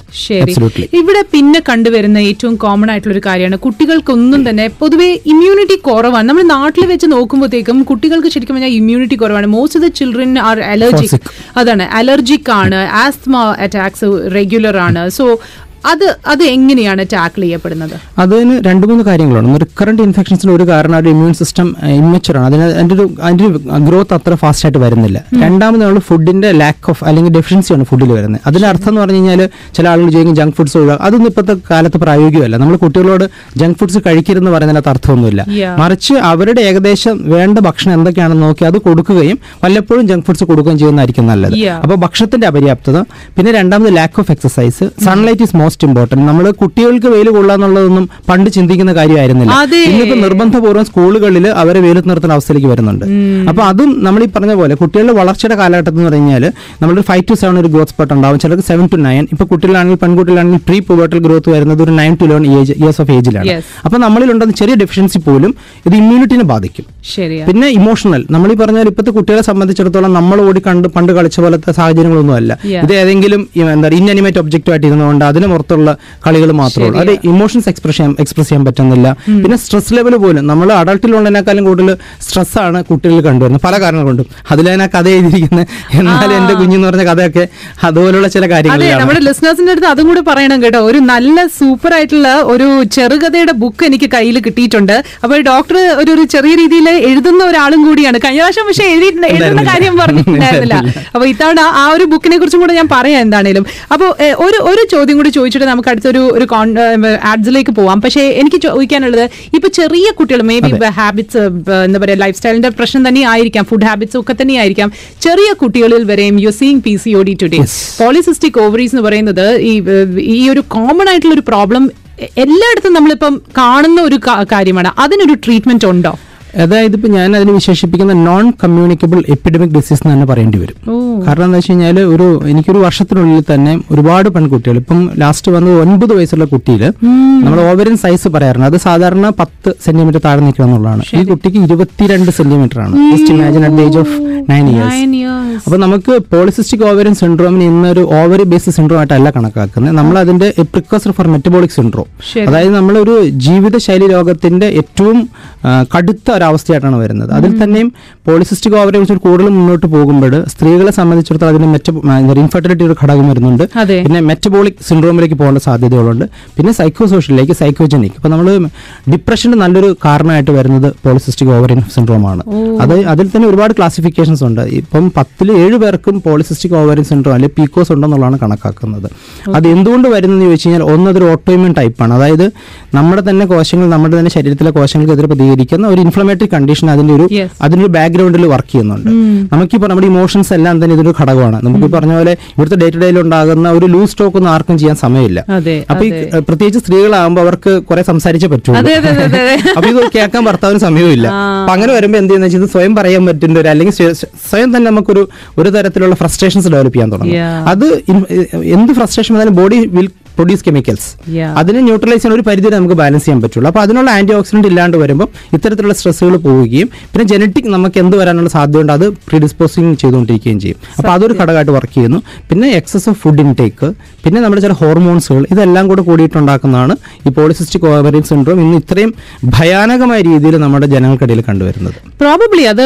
ഇവിടെ പിന്നെ കണ്ടുവരുന്ന ഏറ്റവും കോമൺ ആയിട്ടുള്ള ഒരു കാര്യമാണ് കുട്ടികൾക്കൊന്നും തന്നെ പൊതുവേ ഇമ്മ്യൂണിറ്റി കുറവാണ്. നമ്മൾ നാട്ടിൽ വെച്ച് നോക്കുമ്പോഴത്തേക്കും കുട്ടികൾക്ക് ശരിക്കും പറഞ്ഞാൽ ഇമ്മ്യൂണിറ്റി കുറവാണ്. Most of the children are allergic അതാണ്. അലർജിക് ആണ്. ആസ്മ അറ്റാക്സ് റെഗുലർ ആണ്. സോ അത് അത് എങ്ങനെയാണ് ടാക്കിൾ ചെയ്യപ്പെടുന്നത്? അതിന് രണ്ട് മൂന്ന് കാര്യങ്ങളുണ്ട്. റിക്കറന്റ് ഇൻഫെക്ഷൻസിന് ഒരു കാരണം ഒരു ഇമ്മ്യൂൺ സിസ്റ്റം ഇമ്മച്ചുർ ആണ്. അതിന് അതിന്റെ ഒരു അതിന്റെ ഒരു ഗ്രോത്ത് അത്ര ഫാസ്റ്റ് ആയിട്ട് വരുന്നില്ല. രണ്ടാമത് നമ്മൾ ഫുഡിന്റെ ലാക്ക് ഓഫ് അല്ലെങ്കിൽ ഡെഫിഷ്യൻസി ആണ് ഫുഡിൽ വരുന്നത്. അതിന്റെ അർത്ഥം എന്ന് പറഞ്ഞു കഴിഞ്ഞാൽ ചില ആളുകൾ ചോദിക്കും ജങ്ക് ഫുഡ്സ് ഒഴിവാക്കുക അതൊന്നും ഇപ്പോഴത്തെ കാലത്ത് പ്രായോഗികമല്ല. നമ്മൾ കുട്ടികളോട് ജങ്ക് ഫുഡ്സ് കഴിക്കരുതെന്ന് പറയുന്നതിനകത്ത് അർത്ഥമൊന്നുമില്ല. മറിച്ച് അവരുടെ ഏകദേശം വേണ്ട ഭക്ഷണം എന്തൊക്കെയാണെന്ന് നോക്കി അത് കൊടുക്കുകയും വല്ലപ്പോഴും ജങ്ക് ഫുഡ്സ് കൊടുക്കുകയും ചെയ്യുന്നതായിരിക്കും നല്ലത്. അപ്പോൾ ഭക്ഷണത്തിന്റെ അപര്യാപ്തത. പിന്നെ രണ്ടാമത് lack of exercise sunlight is most important നമ്മൾ കുട്ടികൾക്ക് വെയിൽ കൊള്ളാന്നുള്ളതൊന്നും പണ്ട് ചിന്തിക്കുന്ന കാര്യമായിരുന്നില്ല. ഇന്നിപ്പോൾ ഇന്നിപ്പോ നിർബന്ധപൂർവം സ്കൂളുകളിൽ അവരെ വെയിലത്ത് നിർത്തുന്ന അവസ്ഥയിലേക്ക് വരുന്നുണ്ട്. അപ്പൊ അതും നമ്മൾ ഈ പറഞ്ഞ പോലെ കുട്ടികളുടെ വളർച്ചയുടെ കാലഘട്ടം എന്ന് പറഞ്ഞാൽ നമ്മൾ ഫൈവ് ടു സെവൻ ഒരു ഗ്രോത്ത് സ്പോട്ട് ഉണ്ടാവും. ചിലർക്ക് സെവൻ ടു നയൻ ഇപ്പൊ കുട്ടികളാണെങ്കിൽ പെൺകുട്ടികളാണെങ്കിൽ പ്രീ പുവേർട്ടൽ ഗ്രോത്ത് വരുന്നത് ഒരു nine to eleven age years of ഏജിലാണ് അപ്പോൾ അപ്പൊ നമ്മളിലുണ്ടെന്ന ചെറിയ ഡെഫിഷ്യൻസി പോലും ഇത് ഇമ്മ്യൂണിറ്റിനെ ബാധിക്കും. പിന്നെ ഇമോഷണൽ നമ്മൾ ഈ പറഞ്ഞാൽ ഇപ്പോഴത്തെ കുട്ടികളെ സംബന്ധിച്ചിടത്തോളം നമ്മൾ ഓടി കണ്ട് പണ്ട് കളിച്ച പോലത്തെ സാഹചര്യങ്ങളൊന്നും അല്ല ഇത് ഏതെങ്കിലും എന്താ ഇൻഅനിമേറ്റ് ഒബ്ജക്റ്റ് ആയിട്ട് ഇരുന്നുകൊണ്ട് അതിന് പുറത്തുള്ള കളികൾ മാത്രമേ ഉള്ളൂ. അത് ഇമോഷൻസ് എക്സ്പ്രസ് ചെയ്യാൻ എക്സ്പ്രസ് ചെയ്യാൻ പറ്റുന്നില്ല. പിന്നെ സ്ട്രെസ് ലെവൽ പോലും. നമ്മൾ അഡൾട്ടിലുള്ളതിനേക്കാളും കൂടുതൽ സ്ട്രെസ് ആണ് കുട്ടികളിൽ കണ്ടുവരുന്നത്. പല കാരണങ്ങൾ കൊണ്ടും അതിലതിനാ കഥ എഴുതിയിരിക്കുന്നത് എന്നാൽ എന്റെ കുഞ്ഞെന്ന് പറഞ്ഞ കഥയൊക്കെ അതുപോലുള്ള ചില കാര്യങ്ങൾ നമ്മുടെ ലിസ്ണേഴ്സിന്റെ അടുത്ത് അതും കൂടി പറയണം കേട്ടോ. ഒരു നല്ല സൂപ്പർ ആയിട്ടുള്ള ഒരു ചെറുകഥയുടെ ബുക്ക് എനിക്ക് കയ്യിൽ കിട്ടിയിട്ടുണ്ട്. അപ്പോൾ ഡോക്ടർ ഒരു ഒരു ചെറിയ രീതിയിൽ എഴുതുന്ന ഒരാളും കൂടിയാണ്. കഴിഞ്ഞ പ്രാവശ്യം പക്ഷേ എഴുതിയിട്ടുണ്ട് എഴുതുന്ന കാര്യം പറഞ്ഞിട്ടുണ്ടായിരുന്നില്ല. അപ്പൊ ഇത്തവണ ആ ഒരു ബുക്കിനെ കുറിച്ചും കൂടെ ഞാൻ പറയാം എന്താണേലും. അപ്പോൾ ഒരു ഒരു ചോദ്യം കൂടി ചോദിച്ചിട്ട് നമുക്ക് അടുത്തൊരു ഒരു ആഡ്സിലേക്ക് പോവാം. പക്ഷേ എനിക്ക് ചോദിക്കാനുള്ളത് ഇപ്പൊ ചെറിയ കുട്ടികൾ മേ ബി ഹാബിറ്റ്സ് എന്താ പറയുക ലൈഫ് സ്റ്റൈലിന്റെ പ്രശ്നം തന്നെ ആയിരിക്കാം ഫുഡ് ഹാബിറ്റ്സ് ഒക്കെ തന്നെ ആയിരിക്കാം. ചെറിയ കുട്ടികളിൽ വരെയും you seeing P C O D today polycystic ovaries എന്ന് പറയുന്നത് ഈ ഈ ഒരു കോമൺ ആയിട്ടുള്ള ഒരു പ്രോബ്ലം എല്ലായിടത്തും നമ്മളിപ്പം കാണുന്ന ഒരു കാര്യമാണ്. അതിനൊരു ട്രീറ്റ്മെന്റ് ഉണ്ടോ? അതായത് ഇപ്പൊ ഞാൻ അതിന് വിശേഷിപ്പിക്കുന്ന നോൺ കമ്മ്യൂണിക്കബിൾ എപ്പിഡമിക് ഡിസീസ് എന്ന് തന്നെ പറയേണ്ടി വരും. കാരണം എന്താ വെച്ച് കഴിഞ്ഞാൽ ഒരു എനിക്കൊരു വർഷത്തിനുള്ളിൽ തന്നെ ഒരുപാട് പെൺകുട്ടികൾ ഇപ്പം ലാസ്റ്റ് വന്നത് ഒൻപത് വയസ്സുള്ള കുട്ടിയിൽ നമ്മൾ ഓവറിൻ സൈസ് പറയാറുണ്ട്. അത് സാധാരണ പത്ത് സെന്റിമീറ്റർ താഴെ നിൽക്കണം എന്നുള്ളതാണ്. ഈ കുട്ടിക്ക് ഇരുപത്തിരണ്ട് സെന്റിമീറ്റർ ആണ്. Just imagine at age of nine years Nine അപ്പൊ നമുക്ക് പോളിസിസ്റ്റിക് ഓവറിൻ സിൻഡ്രോമിന് ഇന്നൊരു ഓവറി ബേസ് സിൻഡ്രോം ആയിട്ടല്ല കണക്കാക്കുന്നത്. നമ്മൾ അതിന്റെ പ്രിക്കോസർ ഫോർ മെറ്റബോളിക് സിൻഡ്രോം അതായത് നമ്മളൊരു ജീവിതശൈലി രോഗത്തിന്റെ ഏറ്റവും കടുത്ത ഒരവസ്ഥയായിട്ടാണ് വരുന്നത്. അതിൽ തന്നെയും പോളിസിസ്റ്റിക് ഓവറെ കുറിച്ച് കൂടുതൽ മുന്നോട്ട് പോകുമ്പോൾ സ്ത്രീകളെ സംബന്ധിച്ചിടത്തോളം അതിന് മെറ്റ ഇൻഫെർട്ടിലിറ്റി ഒരു ഘടകം വരുന്നുണ്ട്. പിന്നെ മെറ്റബോളിക് സിൻഡ്രോമിലേക്ക് പോകേണ്ട സാധ്യതകളുണ്ട്. പിന്നെ സൈക്കോ സോഷ്യലിലേക്ക് സൈക്കോജനിക് ഇപ്പൊ നമ്മൾ ഡിപ്രഷന്റെ നല്ലൊരു കാരണമായിട്ട് വരുന്നത് പോളിസിസ്റ്റിക് ഓവറിൻ സിൻഡ്രോമാണ് അത് അതിൽ തന്നെ ഒരുപാട് ക്ലാസിഫിക്കേഷൻസ് ഉണ്ട്. ഇപ്പം പത്തിൽ ഏഴ് പേർക്കും പോളിസിസ്റ്റിക് ഓവറിൻ സിൻഡ്രോം അല്ലെങ്കിൽ പീക്കോസ് ഉണ്ടെന്നുള്ളതാണ് കണക്കാക്കുന്നത്. അത് എന്തുകൊണ്ട് വരുന്നതെന്ന് ചോദിച്ചു കഴിഞ്ഞാൽ ഒന്ന് അതൊരു ഓട്ടോയിമ്യൂൺ ടൈപ്പാണ് അതായത് നമ്മുടെ തന്നെ കോശങ്ങൾ നമ്മുടെ തന്നെ ശരീരത്തിലെ കോശങ്ങൾക്കെതിരെ പ്രതികരിക്കുന്ന ഒരു ഇൻഫ്ലമേറ്ററി കണ്ടീഷൻ അതിന്റെ ഒരു അതിന്റെ ബാക്ക്ഗ്രൗണ്ടിൽ വർക്ക് ചെയ്യുന്നുണ്ട്. നമുക്കിപ്പോൾ നമ്മുടെ ഇമോഷൻസ് എല്ലാം തന്നെ ഇതൊരു ഘടകമാണ്. നമുക്ക് പറഞ്ഞ പോലെ ഇവിടുത്തെ ഡേ ടു ഡേയിൽ ഉണ്ടാകുന്ന ഒരു ലൂസ് സ്റ്റോക്ക് ഒന്നും ആർക്കും ചെയ്യാൻ സമയമില്ല. അപ്പൊ ഈ പ്രത്യേകിച്ച് സ്ത്രീകളാകുമ്പോൾ അവർക്ക് കുറെ സംസാരിച്ചേ പറ്റുള്ളൂ. അപ്പൊ ഇത് കേൾക്കാൻ ഭർത്താവിന് സമയമില്ല അപ്പൊ അങ്ങനെ വരുമ്പോൾ എന്ത് ചെയ്യുന്ന വെച്ചാൽ സ്വയം പറയാൻ പറ്റുന്ന ഒരു അല്ലെങ്കിൽ സ്വയം തന്നെ നമുക്കൊരു ഒരു തരത്തിലുള്ള ഫ്രസ്ട്രേഷൻസ് ഡെവലപ്പ് ചെയ്യാൻ തുടങ്ങും. അത് എന്ത് ഫ്രസ്ട്രേഷൻ വന്നാലും ബോഡി വിൽ പ്രൊഡ്യൂസ് കെമിക്കൽസ്. അതിനെ ന്യൂട്രലൈസ് ചെയ്യാൻ ഒരു പരിധി നമുക്ക് ബാലൻസ് ചെയ്യാൻ പറ്റുള്ളൂ. അപ്പോൾ അതിനുള്ള ആന്റി ഓക്സിഡന്റ് ഇല്ലാണ്ട് വരുമ്പോൾ ഇത്തരത്തിലുള്ള സ്ട്രെസ്സുകൾ പോവുകയും പിന്നെ ജനറ്റിക് നമുക്ക് എന്ത് വരാനുള്ള സാധ്യത സാധ്യതയുണ്ട് അത് പ്രീഡിസ്പോസിങ് ചെയ്തുകൊണ്ടിരിക്കുകയും ചെയ്യും. അപ്പോൾ അതൊരു ഘടകമായിട്ട് വർക്ക് ചെയ്യുന്നു. പിന്നെ എക്സസ് ഓഫ് ഫുഡ് ഇൻടേക്ക് പിന്നെ നമ്മുടെ ചില ഹോർമോൺസുകൾ ഇതെല്ലാം കൂടെ കൂടിയിട്ടുണ്ടാക്കുന്നതാണ് ഈ പോളിസിസ്റ്റിക് ഓവറിൻ സിൻഡ്രോം ഇന്ന് ഇത്രയും ഭയാനകമായ രീതിയിൽ നമ്മുടെ ജനങ്ങൾക്കിടയിൽ കണ്ടുവരുന്നത്. പ്രോബബ്ലി അത്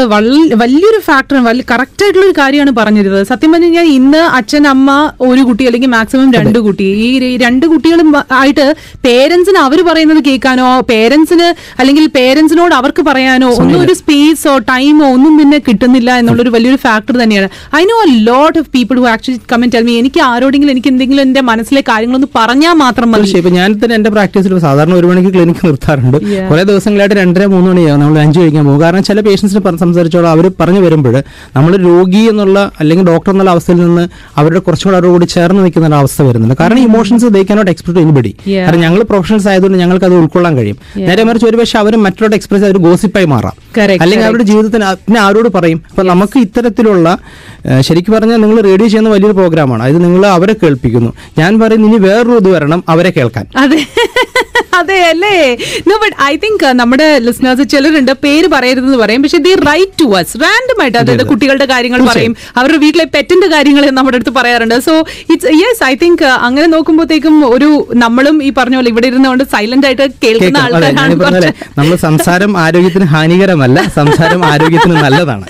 വലിയൊരു ഫാക്ടർ കറക്റ്റ് ആയിട്ടുള്ള ഒരു കാര്യമാണ് പറഞ്ഞിരുന്നത്. സത്യം പറഞ്ഞു കഴിഞ്ഞാൽ ഇന്ന് അച്ഛൻ അമ്മ ഒരു കുട്ടി അല്ലെങ്കിൽ മാക്സിമം രണ്ട് കുട്ടി ഈ രണ്ട് കുട്ടികളും ആയിട്ട് പേരൻസിന് അവർ പറയുന്നത് കേൾക്കാനോ പേരൻസിന് അല്ലെങ്കിൽ പേരൻസിനോട് അവർക്ക് പറയാനോ ഒന്നും ഒരു സ്പേസോ ടൈമോ ഒന്നും പിന്നെ കിട്ടുന്നില്ല എന്നുള്ളൊരു വലിയൊരു ഫാക്ടർ തന്നെയാണ്. I know a lot of people who actually comment tell me എനിക്ക് ആരോടെങ്കിലും എനിക്ക് എന്തെങ്കിലും എന്റെ മനസ്സിലെ കാര്യങ്ങളൊന്ന് പറഞ്ഞാൽ മാത്രം മതി. ഇപ്പൊ ഞാൻ തന്നെ എന്റെ പ്രാക്ടീസിൽ സാധാരണ ഒരു മണിക്ക് ക്ലിനിക്ക് നിർത്താറുണ്ട്. കുറെ ദിവസങ്ങളായിട്ട് രണ്ടര മൂന്ന് മണിയാകും നമ്മൾ ലഞ്ച് കഴിക്കാൻ പോകും. കാരണം ചില പേഷ്യൻസിന് സംസാരിച്ചോളാം. അവർ പറഞ്ഞു വരുമ്പോൾ നമ്മൾ രോഗി എന്നുള്ള അല്ലെങ്കിൽ ഡോക്ടർ എന്നുള്ള അവസ്ഥയിൽ നിന്ന് അവരുടെ കുറച്ചുകൂടെ അവരോട് കൂടി ചേർന്ന് നിൽക്കുന്ന ഒരു അവസ്ഥ വരുന്നുണ്ട്. കാരണം emotions they cannot express anybody Yeah. കാരണം ഞങ്ങൾ പ്രൊഫഷണൽസ് ആയതുകൊണ്ട് ഞങ്ങൾക്ക് അത് ഉൾക്കൊള്ളാൻ കഴിയും. നേരെ മറിച്ച് ഒരു പക്ഷേ അവർ മറ്റുള്ള എക്സ്പ്രസ് ഒരു ഗോസിപ്പായി മാറാം. അല്ലെങ്കിൽ. അവരുടെ ജീവിതത്തിന് പിന്നെ ആരോട് പറയും? അപ്പൊ നമുക്ക് ഇത്തരത്തിലുള്ള ശരിക്കും പറഞ്ഞാൽ നിങ്ങൾ റേഡിയോ ചെയ്യുന്ന വലിയൊരു പ്രോഗ്രാമാണ്. അതായത് നിങ്ങൾ അവരെ കേൾപ്പിക്കുന്നു. ഞാൻ പറയുന്നു ഇനി വേറൊരു ഇത് വരണം അവരെ കേൾക്കാൻ. അതെ. അതെ അല്ലേ? നോ ബട്ട് ഐ തിങ്ക് നമ്മുടെ ലിസ്ണേഴ്സ് ചിലരുണ്ട് പേര് പറയരുതെന്ന് പറയും. പക്ഷെ the write to us random ആയിട്ട് അതായത് കുട്ടികളുടെ കാര്യങ്ങൾ പറയും. അവരുടെ വീട്ടിലെ പെറ്റിന്റെ കാര്യങ്ങൾ നമ്മുടെ അടുത്ത് പറയാറുണ്ട്. So it's yes I think അങ്ങനെ നോക്കുമ്പോഴത്തേക്കും ഒരു നമ്മളും ഈ പറഞ്ഞ പോലെ ഇവിടെ ഇരുന്നുകൊണ്ട് സൈലന്റ് ആയിട്ട് കേൾക്കുന്ന കേൾക്കാം. അതെ, ആൾക്കാരാണ്. നമ്മൾ സംസാരം ആരോഗ്യത്തിന് ഹാനികരമല്ല സംസാരം ആരോഗ്യത്തിന് നല്ലതാണ്.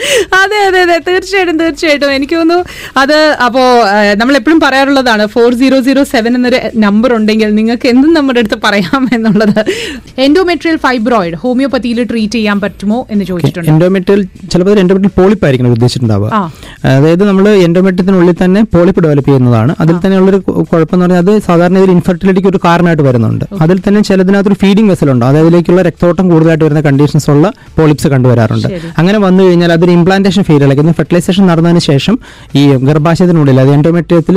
അതെ അതെ അതെ. തീർച്ചയായിട്ടും തീർച്ചയായിട്ടും. എനിക്ക് തോന്നുന്നു അത് അപ്പോ നമ്മൾ എപ്പോഴും പറയാറുള്ളതാണ് ഫോർ സീറോ സീറോ സെവൻ എന്നൊരു നമ്പർ ഉണ്ടെങ്കിൽ നിങ്ങൾക്ക് എന്തും നമ്മുടെ അടുത്ത് പറയാം എന്നുള്ളത്. എൻഡോമെട്രിയൽ ഫൈബ്രോയിഡ് ഹോമിയോപ്പതിയിൽ ട്രീറ്റ് ചെയ്യാൻ പറ്റുമോ എന്ന് ചോദിച്ചിട്ടുണ്ട്. എൻഡോമെട്രിയൽ ചിലപ്പോൾ എൻഡോമെട്രിയൽ പോളിപ്പ് ആയിരിക്കണം ഉദ്ദേശിച്ചിട്ടുണ്ടാവുക. അതായത് നമ്മൾ എൻഡോമെട്രിയത്തിനുള്ളിൽ തന്നെ പോളിപ്പ് ഡെവലപ്പ് ചെയ്യുന്നതാണ്. അതിൽ തന്നെയുള്ളൊരു ഉള്ളൊരു കുഴപ്പം എന്ന് പറഞ്ഞാൽ അത് സാധാരണ ഒരു ഇൻഫെർട്ടിലിറ്റിക്ക് ഒരു കാരണമായിട്ട് വരുന്നുണ്ട്. അതിൽ തന്നെ ചിലതിനകത്തൊരു ഫീഡിംഗ് വെസൽ ഉണ്ട്. അതിലേക്കുള്ള രക്തോട്ടം കൂടുതലായിട്ട് വരുന്ന കണ്ടീഷൻസ് ഉള്ള പോളിപ്സ് കണ്ടുവരാറുണ്ട്. അങ്ങനെ വന്നു കഴിഞ്ഞാൽ അതൊരു ഇംപ്ലാന്റേഷൻ ഫെയിലിയർ ഫെർട്ടിലൈസേഷൻ നടന്നതിന് ശേഷം ഈ ഗർഭാശയത്തിനുള്ളിൽ അത് എൻഡോമെട്രിയത്തിൽ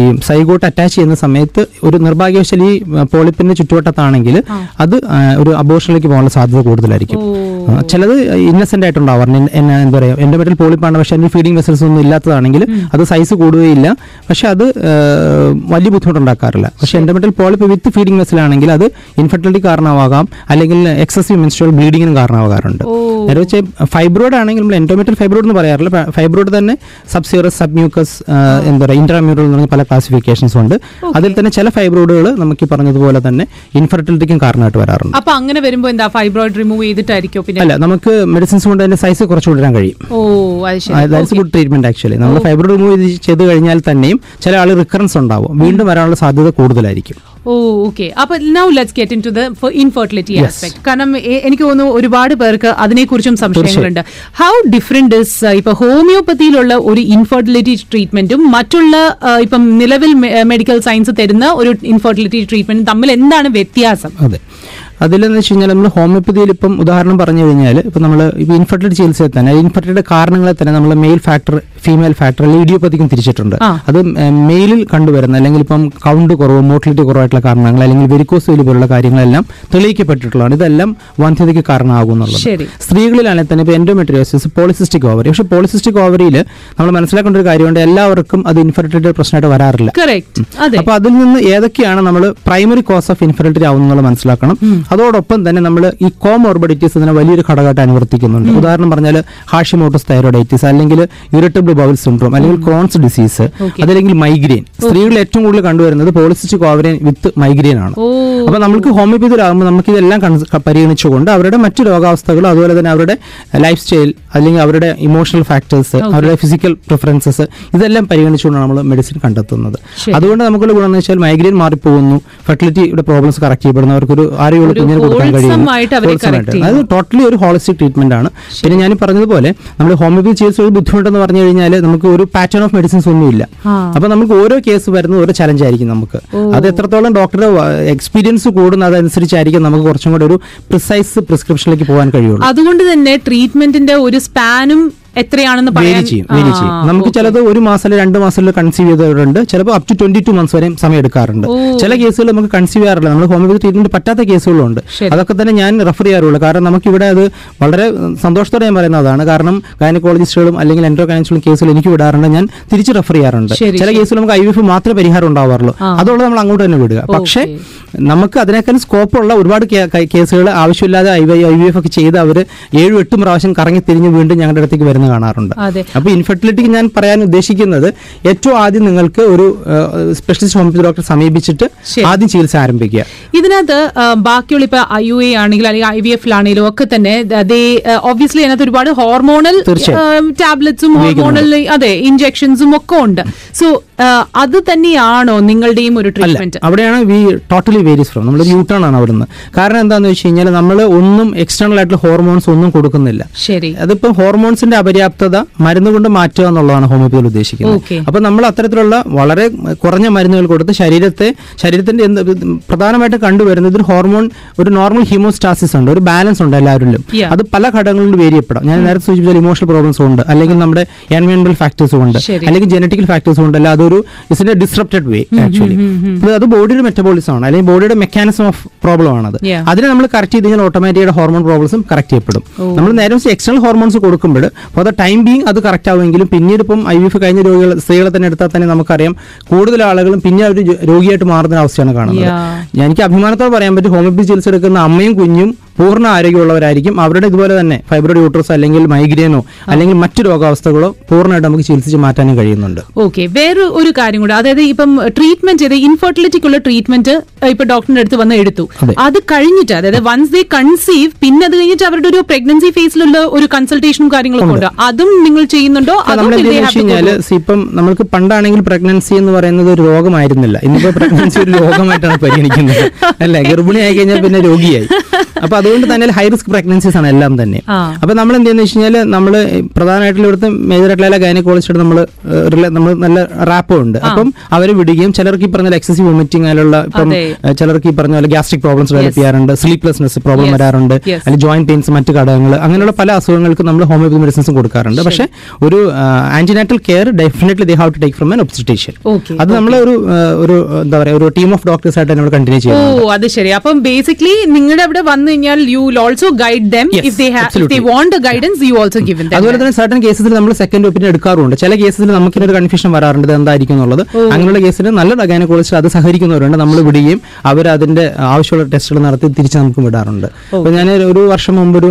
ഈ സൈഗോട്ട് അറ്റാച്ച് ചെയ്യുന്ന സമയത്ത് ഒരു നിർഭാഗ്യവശാൽ ഈ പോളിപ്പിന്റെ ചുറ്റുവട്ടത്താണെങ്കിൽ അത് ഒരു അബോഷനിലേക്ക് പോകാനുള്ള സാധ്യത കൂടുതലായിരിക്കും. ചിലത് ഇന്നസെന്റ് ആയിട്ടുണ്ടാവാറുണ്ട് എന്താ പറയുക എൻഡോമെറ്റൽ പോളിപ്പാണ്. പക്ഷെ അതിന് ഫീഡിംഗ് വെസൽസ് ഒന്നും ഇല്ലാത്തതാണെങ്കിൽ അത് സൈസ് കൂടുകയില്ല. പക്ഷെ അത് വലിയ ബുദ്ധിമുട്ടുണ്ടാക്കാറില്ല. പക്ഷെ endometrial polyp with feeding vessel ആണെങ്കിൽ അത് ഇൻഫെർട്ടിലിറ്റി കാരണമാകാം. അല്ലെങ്കിൽ എക്സസീവ് മെൻസ്ട്രൽ ബ്ലീഡിങ്ങിനും കാരണമാകാറുണ്ട്. നേരെ വെച്ചാൽ ഫൈബ്രോയിഡ് ആണെങ്കിൽ നമ്മൾ എൻഡോമെറ്റൽ ഫൈബ്രോയിഡ് എന്ന് പറയാറില്ല. ഫൈബ്രോഡ് തന്നെ സബ്സിയറസ് സബ്മ്യൂക്കസ് എന്താ പറയുക ഇന്റർമ്യൂറൽ എന്ന് പറഞ്ഞ പല ക്ലാസിഫിക്കേഷൻസ് ഉണ്ട്. അതിൽ തന്നെ ചില ഫൈബ്രോയിഡുകൾ നമുക്ക് പറഞ്ഞതുപോലെ തന്നെ ഇൻഫെർട്ടിലിറ്റിക്കും കാരണമായിട്ട് വരാറുണ്ട്. അപ്പൊ അങ്ങനെ വരുമ്പോൾ എന്താ ഫൈബ്രോയിഡ് റിമൂവ് ചെയ്തിട്ടായിരിക്കും പിന്നെ? അല്ല നമുക്ക് മെഡിസിൻസ് കൊണ്ട് അതിന്റെ സൈസ് കുറച്ച് വിടാൻ കഴിയും. Oh that's good treatment actually നമ്മൾ ഫൈബ്രോയിഡ് റിമൂവ് ചെയ്ത് കഴിഞ്ഞാൽ തന്നെയും ചില ആൾ റിക്കറൻസ് ഉണ്ടാവും. വീണ്ടും വരാനുള്ള സാധ്യത കൂടുതലായിരിക്കും. ഓ ഓക്കെ അപ്പൊ now let's get into the infertility aspect കാരണം എ- എനിക്ക് തോന്നുന്നു ഒരുപാട് പേർക്ക് അതിനെക്കുറിച്ചും സംശയങ്ങളുണ്ട്. ഹൗ ഡിഫറെന്റ് ഇസ് ഇപ്പൊ ഹോമിയോപ്പതിയിലുള്ള ഒരു ഇൻഫെർട്ടിലിറ്റി ട്രീറ്റ്മെന്റും മറ്റുള്ള ആ, ഇപ്പം നിലവിൽ മെഡിക്കൽ സയൻസ് തരുന്ന ഒരു ഇൻഫെർട്ടിലിറ്റി ട്രീറ്റ്മെന്റും തമ്മിൽ എന്താണ് വ്യത്യാസം? അതെ. അതിലെന്ന് വെച്ച് കഴിഞ്ഞാൽ നമ്മൾ ഹോമിയോപ്പതിയിൽ ഇപ്പം ഉദാഹരണം പറഞ്ഞു കഴിഞ്ഞാൽ ഇപ്പം നമ്മൾ ഇപ്പോൾ ഇൻഫെർട്ടിലിറ്റി ചികിത്സയിൽ തന്നെ ഇൻഫെക്റ്റഡ് കാരണങ്ങളെ തന്നെ നമ്മൾ മെയിൽ ഫാക്ടർ ഫീമെയിൽ ഫാക്ടർ അല്ലെങ്കിൽ ഇഡിയോപ്പതിക്കും തിരിച്ചിട്ടുണ്ട്. അത് മെയിലിൽ കണ്ടുവരുന്ന അല്ലെങ്കിൽ ഇപ്പം കൗണ്ട് കുറവ് മോട്ടിലിറ്റി കുറവായിട്ടുള്ള കാരണങ്ങൾ അല്ലെങ്കിൽ വെരിക്കോസ് വെലി പോലുള്ള കാര്യങ്ങളെല്ലാം തെളിയിക്കപ്പെട്ടിട്ടുള്ളതാണ്. ഇതെല്ലാം വന്ധ്യതയ്ക്ക് കാരണമാകുന്നുള്ളത്. സ്ത്രീകളിലാണെങ്കിൽ തന്നെ ഇപ്പോൾ എൻഡോമെട്രിയോസിസ് പോളിസിസ്റ്റിക് ഓവറി പക്ഷേ പോളിസിസ്റ്റിക് ഓവറിയിൽ നമ്മൾ മനസ്സിലാക്കേണ്ട ഒരു കാര്യമുണ്ട് എല്ലാവർക്കും അത് ഇൻഫെർട്ടിലിറ്റി പ്രശ്നമായിട്ട് വരാറില്ല. കറക്റ്റ് അതെ. അപ്പൊ അതിൽ നിന്ന് ഏതൊക്കെയാണ് നമ്മൾ പ്രൈമറി കോസ് ഓഫ് ഇൻഫെർട്ടിലിറ്റി ആവുന്നത് മനസ്സിലാക്കണം. അതോടൊപ്പം തന്നെ നമ്മൾ ഈ കോമോർബിഡിറ്റീസ് ഇതിനെ വലിയൊരു ഘടകമായിട്ട് അനുവർത്തിക്കുന്നുണ്ട്. ഉദാഹരണം പറഞ്ഞാൽ ഹാഷിമോട്ടോസ് തൈറോയിഡൈറ്റിസ് അല്ലെങ്കിൽ ഇറിറ്റബിൾ ബൗൾ സിൻഡ്രോം അല്ലെങ്കിൽ ക്രോൺസ് ഡിസീസ്. അതല്ലെങ്കിൽ മൈഗ്രെയിൻ സ്ത്രീകളിൽ ഏറ്റവും കൂടുതൽ കണ്ടുവരുന്നത് പോളിസിസ്റ്റിക് ഓവറിയൻ വിത്ത് മൈഗ്രെയിൻ ആണ്. അപ്പൊ നമുക്ക് ഹോമിയോപ്പതിയിലാകുമ്പോൾ നമുക്ക് ഇതെല്ലാം പരിഗണിച്ചുകൊണ്ട് അവരുടെ മറ്റു രോഗാവസ്ഥകളും അതുപോലെ തന്നെ അവരുടെ ലൈഫ് സ്റ്റൈൽ അല്ലെങ്കിൽ അവരുടെ ഇമോഷണൽ ഫാക്ടേഴ്സ് അവരുടെ ഫിസിക്കൽ പ്രിഫറൻസസ് ഇതെല്ലാം പരിഗണിച്ചുകൊണ്ടാണ് നമ്മൾ മെഡിസിൻ കണ്ടെത്തുന്നത്. അതുകൊണ്ട് നമുക്കുള്ള ഗുണം എന്ന് വെച്ചാൽ മൈഗ്രെയിൻ മാറിപ്പോകുന്നു. ഫെർട്ടിലിറ്റിയുടെ പ്രോബ്ലംസ് കറക്റ്റ് ചെയ്യപ്പെടുന്നു. അവർക്കൊരു ആരോഗ്യമുള്ള കുഞ്ഞിനെ കൊടുക്കാൻ കഴിയുന്നു ആയിട്ട് അവരെ Wholesome correct ആയിട്ട്. അത് ടോട്ടലി ഒരു ഹോളിസ്റ്റിക് ട്രീറ്റ്മെന്റ് ആണ്. പിന്നെ ഞാൻ പറഞ്ഞതുപോലെ നമ്മൾ ഹോമിയോപ്പതി ചികിത്സ ഒരു ബുദ്ധിമുട്ടെന്ന് പറഞ്ഞു കഴിഞ്ഞാൽ നമുക്ക് ഒരു പാറ്റേൺ ഓഫ് മെഡിസിൻസ് ഒന്നുമില്ല. അപ്പൊ നമുക്ക് ഓരോ കേസ് വരുന്ന ഓരോ ചലഞ്ച് ആയിരിക്കും നമുക്ക്. അത് എത്രത്തോളം ഡോക്ടറുടെ എക്സ്പീരിയൻസ് കൂടുന്ന അതനുസരിച്ചായിരിക്കും നമുക്ക് കുറച്ചും കൂടെ ഒരു പ്രിസൈസ് പ്രിസ്ക്രിപ്ഷനിലേക്ക് പോകാൻ കഴിയുള്ളൂ. അതുകൊണ്ട് തന്നെ ട്രീറ്റ്മെന്റിന്റെ ഒരു സ്പാനും എത്രയാണെന്ന് വേരി ചെയ്യും വേരി ചെയ്യും. നമുക്ക്. ചിലത് ഒരു മാസം രണ്ട് മാസത്തിൽ കൺസീവ് ചെയ്തവരുണ്ട്. ചിലപ്പോൾ up to twenty two months വരെയും സമയം എടുക്കാറുണ്ട്. ചില കേസുകൾ നമുക്ക് കൺസീവ് ചെയ്യാറില്ല. നമ്മൾ ഹോമിയോപ്പതി ട്രീറ്റ്മെന്റ് പറ്റാത്ത കേസുകളുണ്ട്. അതൊക്കെ തന്നെ ഞാൻ റെഫർ ചെയ്യാറുള്ളൂ. കാരണം നമുക്ക് ഇവിടെ അത് വളരെ സന്തോഷത്തോടെ ഞാൻ പറയുന്നതാണ് കാരണം ഗൈനക്കോളജിസ്റ്റുകളും അല്ലെങ്കിൽ എൻഡ്രോഗൈനസ്റ്റുകളും കേസുകൾ എനിക്ക് വിടാറുണ്ട്. ഞാൻ തിരിച്ച് റെഫർ ചെയ്യാറുണ്ട്. ചില. കേസുകൾ നമുക്ക് ഐ വി എഫ് മാത്രമേ പരിഹാരം ഉണ്ടാവാറുള്ളൂ. അതുകൊണ്ട് നമ്മൾ അങ്ങോട്ട് തന്നെ വിടുക. പക്ഷേ നമുക്ക് അതിനേക്കാൾ സ്കോപ്പുള്ള ഒരുപാട് കേസുകൾ ആവശ്യമില്ലാതെ ഐ വൈ ഐ എഫ് ഒക്കെ ചെയ്ത് അവർ ഏഴും എട്ടും പ്രാവശ്യം കറങ്ങി തിരിഞ്ഞ് വീണ്ടും ഞങ്ങളുടെ അടുത്തേക്ക് വരുന്ന കാണാറുണ്ട്. അപ്പൊ ഇൻഫെർട്ടിലിറ്റിക്ക് ഞാൻ പറയാൻ ഉദ്ദേശിക്കുന്നത് ഏറ്റവും ആദ്യം നിങ്ങൾക്ക് ഒരു സ്പെഷ്യലിസ്റ്റ് ഹോമിയോപ്പതി ഡോക്ടറെ സമീപിച്ചിട്ട് ആദ്യം ചികിത്സ ആരംഭിക്കുക. ഇതിനകത്ത് ബാക്കിയുള്ള ഇപ്പൊ ഐ യു എ ആണെങ്കിലും അല്ലെങ്കിൽ ഐ വി എഫിലാണെങ്കിലും ഒക്കെ തന്നെ ഒബ്വിയസ്ലി അതിനകത്ത് ഒരുപാട് ഹോർമോണൽ ടാബ്ലറ്റ്സും ഹോർമോണൽ അതെ ഇഞ്ചെക്ഷൻസും ഒക്കെ ഉണ്ട്. സോ അത് തന്നെയാണോ നിങ്ങളുടെയും ഒരു ട്രീറ്റ്മെന്റ് അവിടെയാണ് വി ടോട്ടലി വേരിയസ് ഫ്രം നമ്മൾ യൂട്ടേൺ ആണ് അവിടുന്ന്. കാരണം എന്താന്ന് വെച്ച് കഴിഞ്ഞാൽ നമ്മൾ ഒന്നും എക്സ്റ്റേണൽ ആയിട്ടുള്ള ഹോർമോൺസ് ഒന്നും കൊടുക്കുന്നില്ല. ശരി. അതിപ്പം ഹോർമോൺസിന്റെ അപര്യാപ്തത മരുന്ന് കൊണ്ട് മാറ്റുക എന്നുള്ളതാണ് ഹോമിയോപ്പതിയിൽ ഉദ്ദേശിക്കുന്നത്. അപ്പോൾ അപ്പൊ നമ്മൾ അത്തരത്തിലുള്ള വളരെ കുറഞ്ഞ മരുന്നുകൾ കൊടുത്ത് ശരീരത്തെ ശരീരത്തിന്റെ എന്ത് പ്രധാനമായിട്ട് കണ്ടുവരുന്നത് ഒരു ഹോർമോൺ ഒരു നോർമൽ ഹിമോസ്റ്റാസിസ് ഉണ്ട്. ഒരു ബാലൻസ് ഉണ്ട് എല്ലാവരിലും. അത് പല ഘടകങ്ങളിലും വേരിയപ്പെടാം. ഞാൻ നേരത്തെ സൂചിപ്പിച്ച ഇമോഷണൽ പ്രോബ്ലംസ് ഉണ്ട്. അല്ലെങ്കിൽ നമ്മുടെ എൻവയോൺമെന്റൽ ഫാക്ടേഴ്സും ഉണ്ട്. അല്ലെങ്കിൽ ജനറ്റിക്കൽ ഫാക്ടേഴ്സും ഉണ്ട് അല്ല അതൊരു ഇസിന്റെ ഡിസ്റപ്റ്റഡ് വേ ആക്ച്വലി അത് ബോഡിയുടെ മെറ്റബോളിസം ആണ്. അല്ലെങ്കിൽ ബോഡിയുടെ മെക്കാനിസം ഓഫ് പ്രോബ്ലം ആണത്. അത് അതിനെ നമ്മൾ കറക്റ്റ് ചെയ്ത് കഴിഞ്ഞാൽ ഓട്ടോമാറ്റിയുടെ ഹോർമോൺ പ്രോബ്ലംസും കറക്റ്റ് ചെയ്യപ്പെടും. നമ്മൾ നേരെ എക്സ്റ്റേണൽ ഹോർമോൺസ് കൊടുക്കുമ്പോൾ ഫോർ ദ ടൈം ബീങ് അത് കറക്റ്റ് ആവുമെങ്കിലും പിന്നീട് ഇപ്പം ഐ വി എഫ് കഴിഞ്ഞ രോഗികൾ സ്ത്രീകളെ തന്നെ എടുത്താൽ തന്നെ നമുക്കറിയാം കൂടുതൽ ആളുകളും പിന്നെ അവർ രോഗിയായിട്ട് മാറുന്ന അവസ്ഥയാണ് കാണുന്നത്. എനിക്ക് അഭിമാനത്തോടെ പറയാൻ പറ്റും ഹോമിയോപ്പതി ചികിത്സ എടുക്കുന്ന അമ്മയും കുഞ്ഞും പൂർണ ആരോഗ്യമുള്ളവരായിരിക്കും. അവരുടെ ഇതുപോലെ തന്നെ ഫൈബ്രോയിഡ് യൂട്രസ് അല്ലെങ്കിൽ മൈഗ്രെയിനോ അല്ലെങ്കിൽ മറ്റു രോഗാവസ്ഥകളോ പൂർണമായിട്ട് നമുക്ക് ചികിത്സിച്ച് മാറ്റാനും കഴിയുന്നുണ്ട്. ഓക്കെ വേറെ ഒരു കാര്യം കൂടെ. അതായത് ഇപ്പം ട്രീറ്റ്മെന്റ് ചെയ്ത് ഇൻഫെർട്ടിലിറ്റിക്കുള്ള ട്രീറ്റ്മെന്റ് ഇപ്പൊ ഡോക്ടറിന്റെ അടുത്ത് വന്ന് എടുത്തു. അത്. കഴിഞ്ഞിട്ട് അതായത് വൺസ് ദേ കൺസീവ് പിന്നെ അത് കഴിഞ്ഞിട്ട് അവരുടെ ഒരു പ്രഗ്നൻസി ഫേസിലുള്ള ഒരു കൺസൾട്ടേഷനും കാര്യങ്ങളൊക്കെ ഉണ്ട്. അതും നിങ്ങൾ ചെയ്യുന്നുണ്ടോ? കഴിഞ്ഞാൽ ഇപ്പം നമ്മൾക്ക് പണ്ടാണെങ്കിൽ പ്രഗ്നൻസി എന്ന് പറയുന്നത് ഒരു രോഗമായിരുന്നില്ല. ഇന്നിപ്പോ പ്രഗ്നൻസി ഒരു രോഗമായിട്ടാണ് പരിഗണിക്കുന്നത്. അല്ലെ? ഗർഭിണിയായി കഴിഞ്ഞാൽ പിന്നെ രോഗിയായി. അപ്പൊ അതുകൊണ്ട് തന്നെ ഹൈ റിസ്ക് പ്രഗ്നൻസീസ് ആണ് എല്ലാം തന്നെ. അപ്പൊ നമ്മൾ എന്ത് ചെയ്യുന്ന വെച്ച് കഴിഞ്ഞാൽ നമ്മൾ പ്രധാനമായിട്ടുള്ള ഇവിടുത്തെ മേജർ ആയിട്ടുള്ള ഗൈനക്കോളജിസ്റ്റ് നമ്മൾ നമ്മൾ നല്ല റാപ്പോ ഉണ്ട്. അപ്പം അവർ വിടുകയും ചിലർക്ക് ഈ പറഞ്ഞ എക്സസീവ് വോമിറ്റിംഗ് അതിലുള്ള ഇപ്പം ചിലർക്ക് ഈ പറഞ്ഞ പോലെ ഗ്യാസ്ട്രിക് പ്രോബ്ലംസ് ഡെവലപ്പ് ചെയ്യാറുണ്ട് സ്ലീപ്ലെസ്നെസ് പ്രോബ്ലം. വരാറുണ്ട് അല്ലെങ്കിൽ ജോയിന്റ് പെയിൻസ് മറ്റു ഘടകങ്ങൾ അങ്ങനെയുള്ള പല അസുഖങ്ങൾക്ക് നമ്മൾ ഹോമിയോപ്പതി മെഡിസിൻസും കൊടുക്കാറുണ്ട്. പക്ഷേ ഒരു antenatal care definitely they have to take from an obstetrician അത് നമ്മൾ ഒരു ഒരു എന്താ പറയുക ഒരു ടീം ഓഫ് ഡോക്ടേഴ്സ് ആയിട്ട് നമ്മൾ കണ്ടിന്യൂ ഓ അത് ശരി. അപ്പം ബേസിക്കലി നിങ്ങളുടെ അവിടെ വന്നു കഴിഞ്ഞാൽ you will also guide them if they have. They want guidance you also given അതുപോലെ തന്നെ സർട്ടൻ കേസസിൽ നമ്മൾ സെക്കൻഡ് ഒപ്പീനിയൻ എടുക്കാറുണ്ട്. ചില കേസിൽ നമുക്ക് ഒരു കൺഫ്യൂഷൻ വരാറുണ്ട്. എന്തായിരിക്കും എന്നുള്ളത്. അങ്ങനെയുള്ള കേസിൽ നല്ല ഗൈനക്കോളജിസ്റ്റ് അത് സഹകരിക്കുന്നവരുണ്ട്. നമ്മൾ വിടുകയും അവർ അതിന്റെ ആവശ്യമുള്ള ടെസ്റ്റുകൾ നടത്തി തിരിച്ച് നമുക്ക് വിടാറുണ്ട്. അപ്പൊ ഞാൻ ഒരു വർഷം മുമ്പ് ഒരു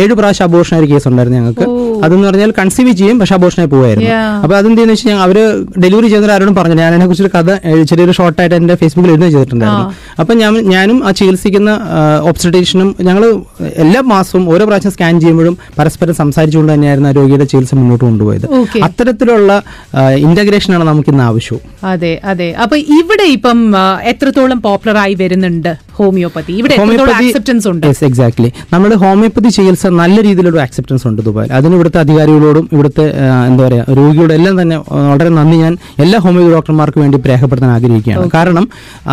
ഏഴ് പ്രാവശ്യം അബോർഷൻ ഒരു കേസ് ഉണ്ടായിരുന്നു ഞങ്ങൾക്ക്. അതെന്ന് പറഞ്ഞാൽ കൺസീവ് ചെയ്യും പക്ഷെ അബോഷനായി പോവായിരുന്നു. അപ്പൊ അപ്പൊ അതെന്താന്ന് വെച്ചാൽ അവർ ഡെലിവറി ചെയ്ത ആരോടും പറഞ്ഞു ഞാൻ അതിനെ കുറിച്ചൊരു കഥ ചെറിയൊരു ഷോർട്ടായിട്ട് എന്റെ ഫേസ്ബുക്കിൽ എഴുതി ചെയ്തിട്ടുണ്ടായിരുന്നു. അപ്പൊ ഞാൻ ഞാനും ആ ചികിത്സിക്കുന്ന ഒബ്സ്റ്റേഷനും ഞങ്ങൾ എല്ലാ മാസവും ഓരോ പ്രാവശ്യം സ്കാൻ ചെയ്യുമ്പോഴും പരസ്പരം സംസാരിച്ചുകൊണ്ട് തന്നെയായിരുന്നു ആ രോഗിയുടെ ചികിത്സ മുന്നോട്ട് കൊണ്ടുപോയത്. അത്തരത്തിലുള്ള ഇന്റഗ്രേഷൻ ആണ് നമുക്ക് ഇന്ന് ആവശ്യവും. അതെ അതെ. അപ്പൊ ഇവിടെ ഇപ്പം എത്രത്തോളം പോപ്പുലർ ആയി വരുന്നുണ്ട്? ഹോമിയോപ്പതി. ഇവിടെ ആക്സെപ്റ്റൻസ് ഉണ്ട്? എക്സാക്ട്ലി നമ്മൾ ഹോമിയോപ്പതി ചികിത്സ നല്ല രീതിയിലൊരു ആക്സെപ്റ്റൻസ് ഉണ്ട് ദുബായിൽ. അതിന് ഇവിടുത്തെ അധികാരികളോടും ഇവിടുത്തെ എന്താ പറയുക രോഗിയോടും എല്ലാം തന്നെ വളരെ നന്ദി. ഞാൻ എല്ലാ ഹോമിയോ ഡോക്ടർമാർക്ക് വേണ്ടി രേഖപ്പെടുത്താൻ ആഗ്രഹിക്കുകയാണ്. കാരണം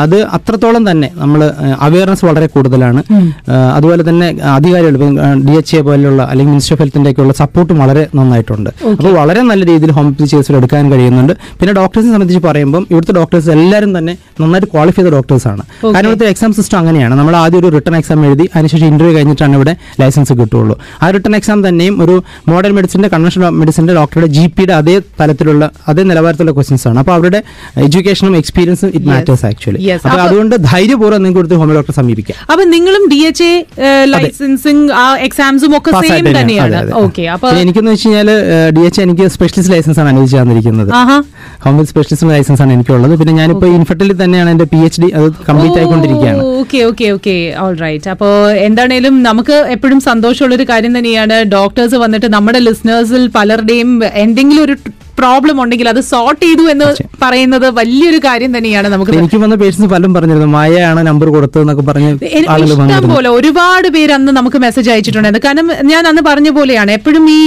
അത് അത്രത്തോളം തന്നെ നമ്മൾ അവയർനെസ് വളരെ കൂടുതലാണ്. അതുപോലെ തന്നെ അധികാരികൾ ഡി എച്ച് എ പോലെയുള്ള അല്ലെങ്കിൽ മിനിസ്റ്റർ ഓഫ് ഹെൽത്തിന്റെ ഒക്കെ ഉള്ള സപ്പോർട്ടും വളരെ നന്നായിട്ടുണ്ട്. അപ്പോൾ വളരെ നല്ല രീതിയിൽ ഹോമിയോപ്പതി ചികിത്സ എടുക്കാൻ കഴിയുന്നുണ്ട്. പിന്നെ ഡോക്ടേഴ്സിനെ സംബന്ധിച്ച് പറയുമ്പോൾ ഇവിടുത്തെ ഡോക്ടേഴ്സ് എല്ലാവരും തന്നെ നന്നായിട്ട് ക്വാളിഫൈ ചെയ്ത ഡോക്ടേഴ്സാണ് കാരണം ഇവിടുത്തെ എക്സാം സിസ്റ്റം അങ്ങനെയാണ്. നമ്മൾ ആദ്യം ഒരു റിട്ടേൺ എക്സാം എഴുതി അതിനുശേഷം ഇന്റർവ്യൂ കഴിഞ്ഞിട്ടാണ് ഇവിടെ ലൈസൻസ് കിട്ടുള്ളൂ ആ റിട്ടേൺ എക്സാം തന്നെയും ഒരു മോഡേൺ മെഡിസിന്റെ കൺവെൻഷണൽ മെഡിസിന്റെ ഡോക്ടറുടെ ജി പിയുടെ അതേ തലത്തിലുള്ള അതേ നിലവാരത്തിലുള്ള ക്വസ്റ്റ്യൻസ് ആണ്. അപ്പോൾ അവരുടെ എഡ്യൂക്കേഷനും എക്സ്പീരിയൻസും ഇറ്റ് മാറ്റേഴ്സ് ആക്ച്വലി അപ്പോൾ അതുകൊണ്ട് ധൈര്യപൂർവം നിങ്ങൾക്ക് കൊടുത്ത് ഹോമിയോ ഡോക്ടറെ സമീപിക്കാം. അപ്പോൾ നിങ്ങളും ഡി എച്ച് എ ലൈസൻസിങ് എക്സാംസും ഒക്കെ സെയിം തന്നെയാണ്. ഓക്കെ അപ്പോൾ എനിക്കെന്ന് വെച്ച് കഴിഞ്ഞാൽ ഡി എച്ച് എനിക്ക് സ്പെഷ്യലിസ്റ്റ് ലൈസൻസ് ആണ് അനുവദിച്ചു തന്നിരിക്കുന്നത്. ഹോമിയോ സ്പെഷ്യലിസ്റ്റ് ലൈസൻസ് ആണ് എനിക്കുള്ളത്. പിന്നെ ഞാനിപ്പോൾ ഇൻഫർട്ടിൽ തന്നെയാണ് എന്റെ പി എച്ച് ഡി അത് കംപ്ലീറ്റ് ആയിക്കൊണ്ടിരിക്കുകയാണ്. Okay okay okay all right അപ്പോൾ എന്താണേലും നമുക്ക് എപ്പോഴും സന്തോഷമുള്ളൊരു കാര്യം തന്നെയാണ്. ഡോക്ടേഴ്സ് വന്നിട്ട് നമ്മുടെ ലിസണേഴ്സിൽ പലരുടെയും എന്തെങ്കിലും ഒരു പ്രോബ്ലം ഉണ്ടെങ്കിൽ അത് സോർട്ട് ചെയ്തു എന്ന് പറയുന്നത് വലിയൊരു കാര്യം തന്നെയാണ് നമുക്ക് എനിക്ക് വന്ന പേഷ്യൻസ് പലരും പറഞ്ഞിരുന്നു മായയാണ് നമ്പർ കൊടുത്തതെന്നൊക്കെ പറഞ്ഞ് ഇഷ്ടം പോലെ ഒരുപാട് പേര് അന്ന് നമുക്ക് മെസ്സേജ് അയച്ചിട്ടുണ്ടായിരുന്നു. കാരണം ഞാൻ അന്ന് പറഞ്ഞ പോലെയാണ് എപ്പോഴും ഈ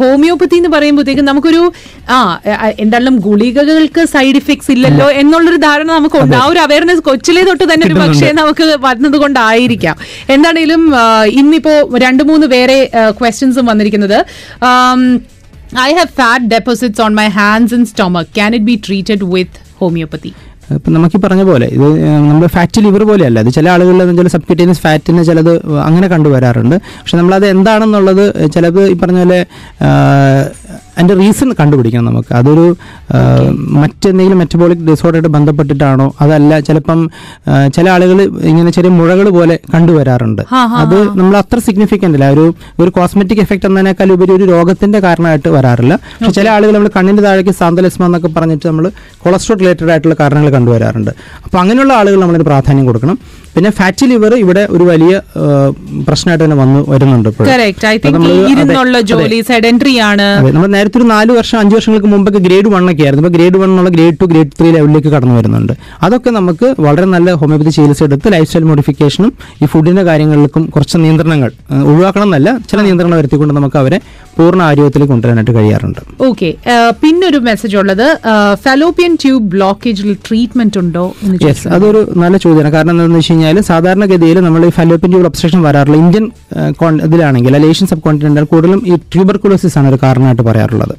ഹോമിയോപ്പത്തി ഹോമിയോപ്പതി എന്ന് പറയുമ്പോഴത്തേക്കും നമുക്കൊരു ആ എന്തായാലും ഗുളികകൾക്ക് സൈഡ് ഇഫക്ട്സ് ഇല്ലല്ലോ എന്നുള്ളൊരു ധാരണ നമുക്ക് ഉണ്ട് ആ ഒരു അവയർനെസ് കൊച്ചിലെ തൊട്ട് തന്നെ ഒരു പക്ഷേ നമുക്ക് വന്നത് കൊണ്ടായിരിക്കാം എന്താണേലും ഇന്നിപ്പോ രണ്ട് മൂന്ന് വേറെ ക്വസ്റ്റ്യൻസും വന്നിരിക്കുന്നത്. I have fat deposits on my hands and stomach can it be treated with homeopathy ഇപ്പം നമുക്ക് പറഞ്ഞ പോലെ ഇത് നമ്മുടെ ഫാറ്റ് ലിവർ പോലെയല്ല. ഇത് ചില ആളുകളിൽ ചില സബ്ക്യൂട്ടേനിയസ് ഫാറ്റിന് ചിലത് അങ്ങനെ കണ്ടുവരാറുണ്ട്. പക്ഷെ നമ്മളത് എന്താണെന്നുള്ളത് ചിലത് ഈ പറഞ്ഞ പോലെ അതിന്റെ റീസൺ കണ്ടുപിടിക്കണം നമുക്ക്. അതൊരു മറ്റെന്തെങ്കിലും മെറ്റബോളിക് ഡിസോർഡറായിട്ട് ബന്ധപ്പെട്ടിട്ടാണോ? അതല്ല ചിലപ്പം ചില ആളുകൾ ഇങ്ങനെ ചെറിയ മുഴകൾ പോലെ കണ്ടുവരാറുണ്ട്. അത് നമ്മൾ അത്ര സിഗ്നിഫിക്കന്റ് അല്ല. ഒരു ഒരു കോസ്മെറ്റിക് എഫക്ട് എന്നതിനേക്കാൾ ഉപരി ഒരു രോഗത്തിന്റെ കാരണമായിട്ട് വരാറില്ല. പക്ഷെ ചില ആളുകൾ നമ്മൾ കണ്ണിന്റെ താഴേക്ക് സാന്തലസ്മ എന്നൊക്കെ പറഞ്ഞിട്ട് നമ്മൾ കൊളസ്ട്രോൾ റിലേറ്റഡ് ആയിട്ടുള്ള കാരണങ്ങൾ കണ്ടുവരാറുണ്ട്. അപ്പോൾ അങ്ങനെയുള്ള ആളുകൾ നമ്മളതിന് പ്രാധാന്യം കൊടുക്കണം. പിന്നെ ഫാറ്റി ലിവർ ഇവിടെ ഒരു വലിയ പ്രശ്നമായിട്ട് തന്നെ വന്നു വരുന്നുണ്ട് ആണ്. നമ്മൾ നേരത്തെ ഒരു നാല് വർഷം അഞ്ച് വർഷങ്ങൾക്ക് മുമ്പൊക്കെ ഗ്രേഡ് വൺ ഒക്കെ ആയിരുന്നു. ഇപ്പോൾ ഗ്രേഡ് വൺ എന്നുള്ള ഗ്രേഡ് ടു ഗ്രേഡ് ത്രീ ലെവലിലേക്ക് കടന്നു വരുന്നുണ്ട്. അതൊക്കെ നമുക്ക് വളരെ നല്ല ഹോമിയോപ്പതി ചികിത്സ എടുത്ത് ലൈഫ് സ്റ്റൈൽ മോഡിഫിക്കേഷനും ഈ ഫുഡിന്റെ കാര്യങ്ങളിലേക്കും കുറച്ച് നിയന്ത്രണങ്ങൾ ഒഴിവാക്കണം എന്നല്ല ചില നിയന്ത്രണങ്ങൾ വരുത്തിക്കൊണ്ട് നമുക്ക് അവരെ പൂർണ ആരോഗ്യത്തിലേക്ക് കൊണ്ടുവരാനായിട്ട് കഴിയാറുണ്ട്. ഓക്കെ പിന്നൊരു മെസ്സേജ് ഉള്ളത് ഫലോപ്പിയൻ ട്യൂബ് ബ്ലോക്കേജിൽ ട്രീറ്റ്മെന്റ് ഉണ്ടോ യെസ്. അതൊരു നല്ല ചോദ്യമാണ്. കാരണം എന്താണെന്ന് വെച്ച് കഴിഞ്ഞാൽ സാധാരണഗതിയിൽ നമ്മൾ ഈ ഫലോപ്പിൻ ട്യൂബ് ഒബ്സ്ട്രക്ഷൻ വരാറുള്ള ഇന്ത്യൻ ഇതിലാണെങ്കിൽ അല്ലെങ്കിൽ ഏഷ്യൻ സബ് കോണ്ടിനെന്റൽ കൂടുതലും ഈ ട്യൂബർകുലോസിസ് ആണ് ഒരു കാരണമായിട്ട് പറയാറുള്ളത്.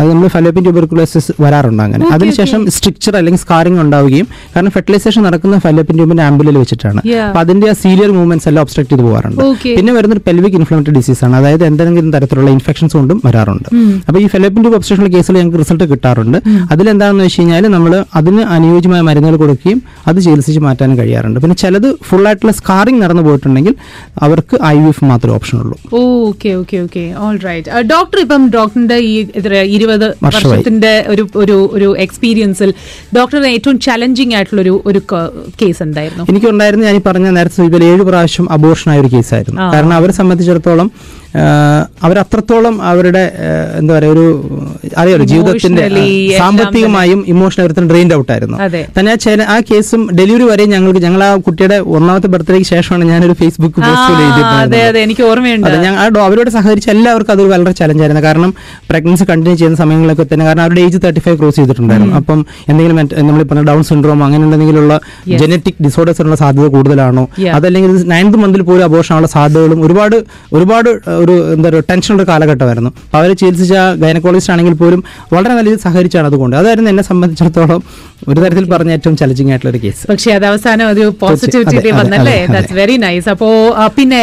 അത് നമ്മൾ ഫലോപ്പിൻ ട്യൂബർകുലോസിസ് വരാറുണ്ട് അങ്ങനെ. അതിനുശേഷം സ്ട്രിക്ചർ അല്ലെങ്കിൽ സ്കാറിംഗ് ഉണ്ടാവുകയും കാരണം ഫെർട്ടിലൈസേഷൻ നടക്കുന്ന ഫലോപ്പിൻ ട്യൂബിന്റെ ആംബുലിൽ വെച്ചിട്ടാണ്. അപ്പൊ അതിന്റെ ആ സീരിയർ മൂവ്മെന്റ്സ് എല്ലാം ഒബ്സ്ട്രക്ട് ചെയ്ത് പോകാറുണ്ട്. പിന്നെ വരുന്ന ഒരു പെൽവിക് ഇൻഫ്ലമേറ്ററി ഡിസീസ് ആണ്. അതായത് എന്തെങ്കിലും തരത്തിലുള്ള ഇൻഫെക്ഷൻസ് കൊണ്ടും വരാറുണ്ട്. അപ്പൊ ഈ ഫെലോപ്പിൻ ട്യൂബ് ഒബ്സ്ട്രക്ഷൻ കേസിൽ ഞങ്ങൾക്ക് റിസൾട്ട് കിട്ടാറുണ്ട്. അതിലെന്താണെന്ന് വെച്ച് കഴിഞ്ഞാൽ നമ്മൾ അതിന് അനുയോജ്യമായ മരുന്നുകൾ കൊടുക്കുകയും അത് ചികിത്സിച്ച് മാറ്റാനും കഴിയാറുണ്ട്. പിന്നെ ചിലത് ഫുൾ ആയിട്ടുള്ള സ്കാറിംഗ് നടന്നു പോയിട്ടുണ്ടെങ്കിൽ അവർക്ക് ഐ വി എഫ് മാത്രമേ ഓപ്ഷൻ ഉള്ളൂ. Okay okay okay all right doctor ഇപ്പം ഡോക്ടറിന്റെ ഈ എത്ര ഇരുപത് വർഷത്തിന്റെ ഒരു ഒരു ഒരു എക്സ്പീരിയൻസിൽ ഡോക്ടറിന് ഏറ്റവും ചലഞ്ചിങ് ആയിട്ടുള്ള ഒരു ഒരു കേസ് എന്തായിരുന്നു? എനിക്കുണ്ടായിരുന്നു ഞാൻ പറഞ്ഞ നേരത്തെ ഏഴ് പ്രാവശ്യം അബോർഷൻ ആയ ഒരു കേസായിരുന്നു. കാരണം അവരെ സംബന്ധിച്ചിടത്തോളം അവരത്രത്തോളം അവരുടെ എന്താ പറയുക ഒരു അറിയാലോ ജീവിതത്തിന്റെ സാമ്പത്തികമായും ഇമോഷണൽ അവരുടെ ഡ്രെയിൻഡ് ഔട്ട് ആയിരുന്നു. തന്നെ ആ ചില ആ കേസും ഡെലിവറി വരെ ഞങ്ങൾക്ക് ഞങ്ങൾ ആ കുട്ടിയുടെ ഒന്നാമത്തെ ബർത്ത്ഡേക്ക് ശേഷമാണ് ഞാനൊരു ഫേസ്ബുക്ക് പോസ്റ്റ് എനിക്ക് ഓർമ്മയുണ്ട്. അവരോട് സഹകരിച്ച എല്ലാവർക്കും അതൊരു വളരെ ചലഞ്ചായിരുന്നു കാരണം പ്രഗ്നൻസി കണ്ടിന്യൂ ചെയ്യുന്ന സമയങ്ങളൊക്കെ തന്നെ കാരണം അവരുടെ ഏജ് തേർട്ടി ഫൈവ് ക്രോസ് ചെയ്തിട്ടുണ്ടായിരുന്നു അപ്പം എന്തെങ്കിലും നമ്മൾ പറഞ്ഞ ഡൗൺ സിൻഡ്രോം അങ്ങനെ എന്തെങ്കിലുള്ള ജനറ്റിക് ഡിസോർഡേഴ്സിനുള്ള സാധ്യത കൂടുതലാണോ. അതല്ലെങ്കിൽ നയൻത് മന്തിൽ പോലും അബോഷനുള്ള സാധ്യതകളും ഒരുപാട് ഒരുപാട് ഒരു എന്താ പറയുക ടെൻഷനുള്ള കാലഘട്ടമായിരുന്നു. അപ്പോൾ അവരെ ചികിത്സിച്ച ഗൈനക്കോളജിസ്റ്റ് ആണെങ്കിൽ പോലും വളരെ നല്ല രീതിയിൽ സഹകരിച്ചാണ് അതുകൊണ്ട് അതായിരുന്നു എന്നെ സംബന്ധിച്ചിടത്തോളം ഒരു തരത്തിൽ പറഞ്ഞ ഏറ്റവും ചലഞ്ചിങ് ആയിട്ടുള്ള ഒരു കേസ് പക്ഷേ അത് അവസാനം ഒരു പോസിറ്റിവിറ്റി വന്നല്ലേ. ദാറ്റ്സ് വെരി നൈസ് അപ്പോ പിന്നെ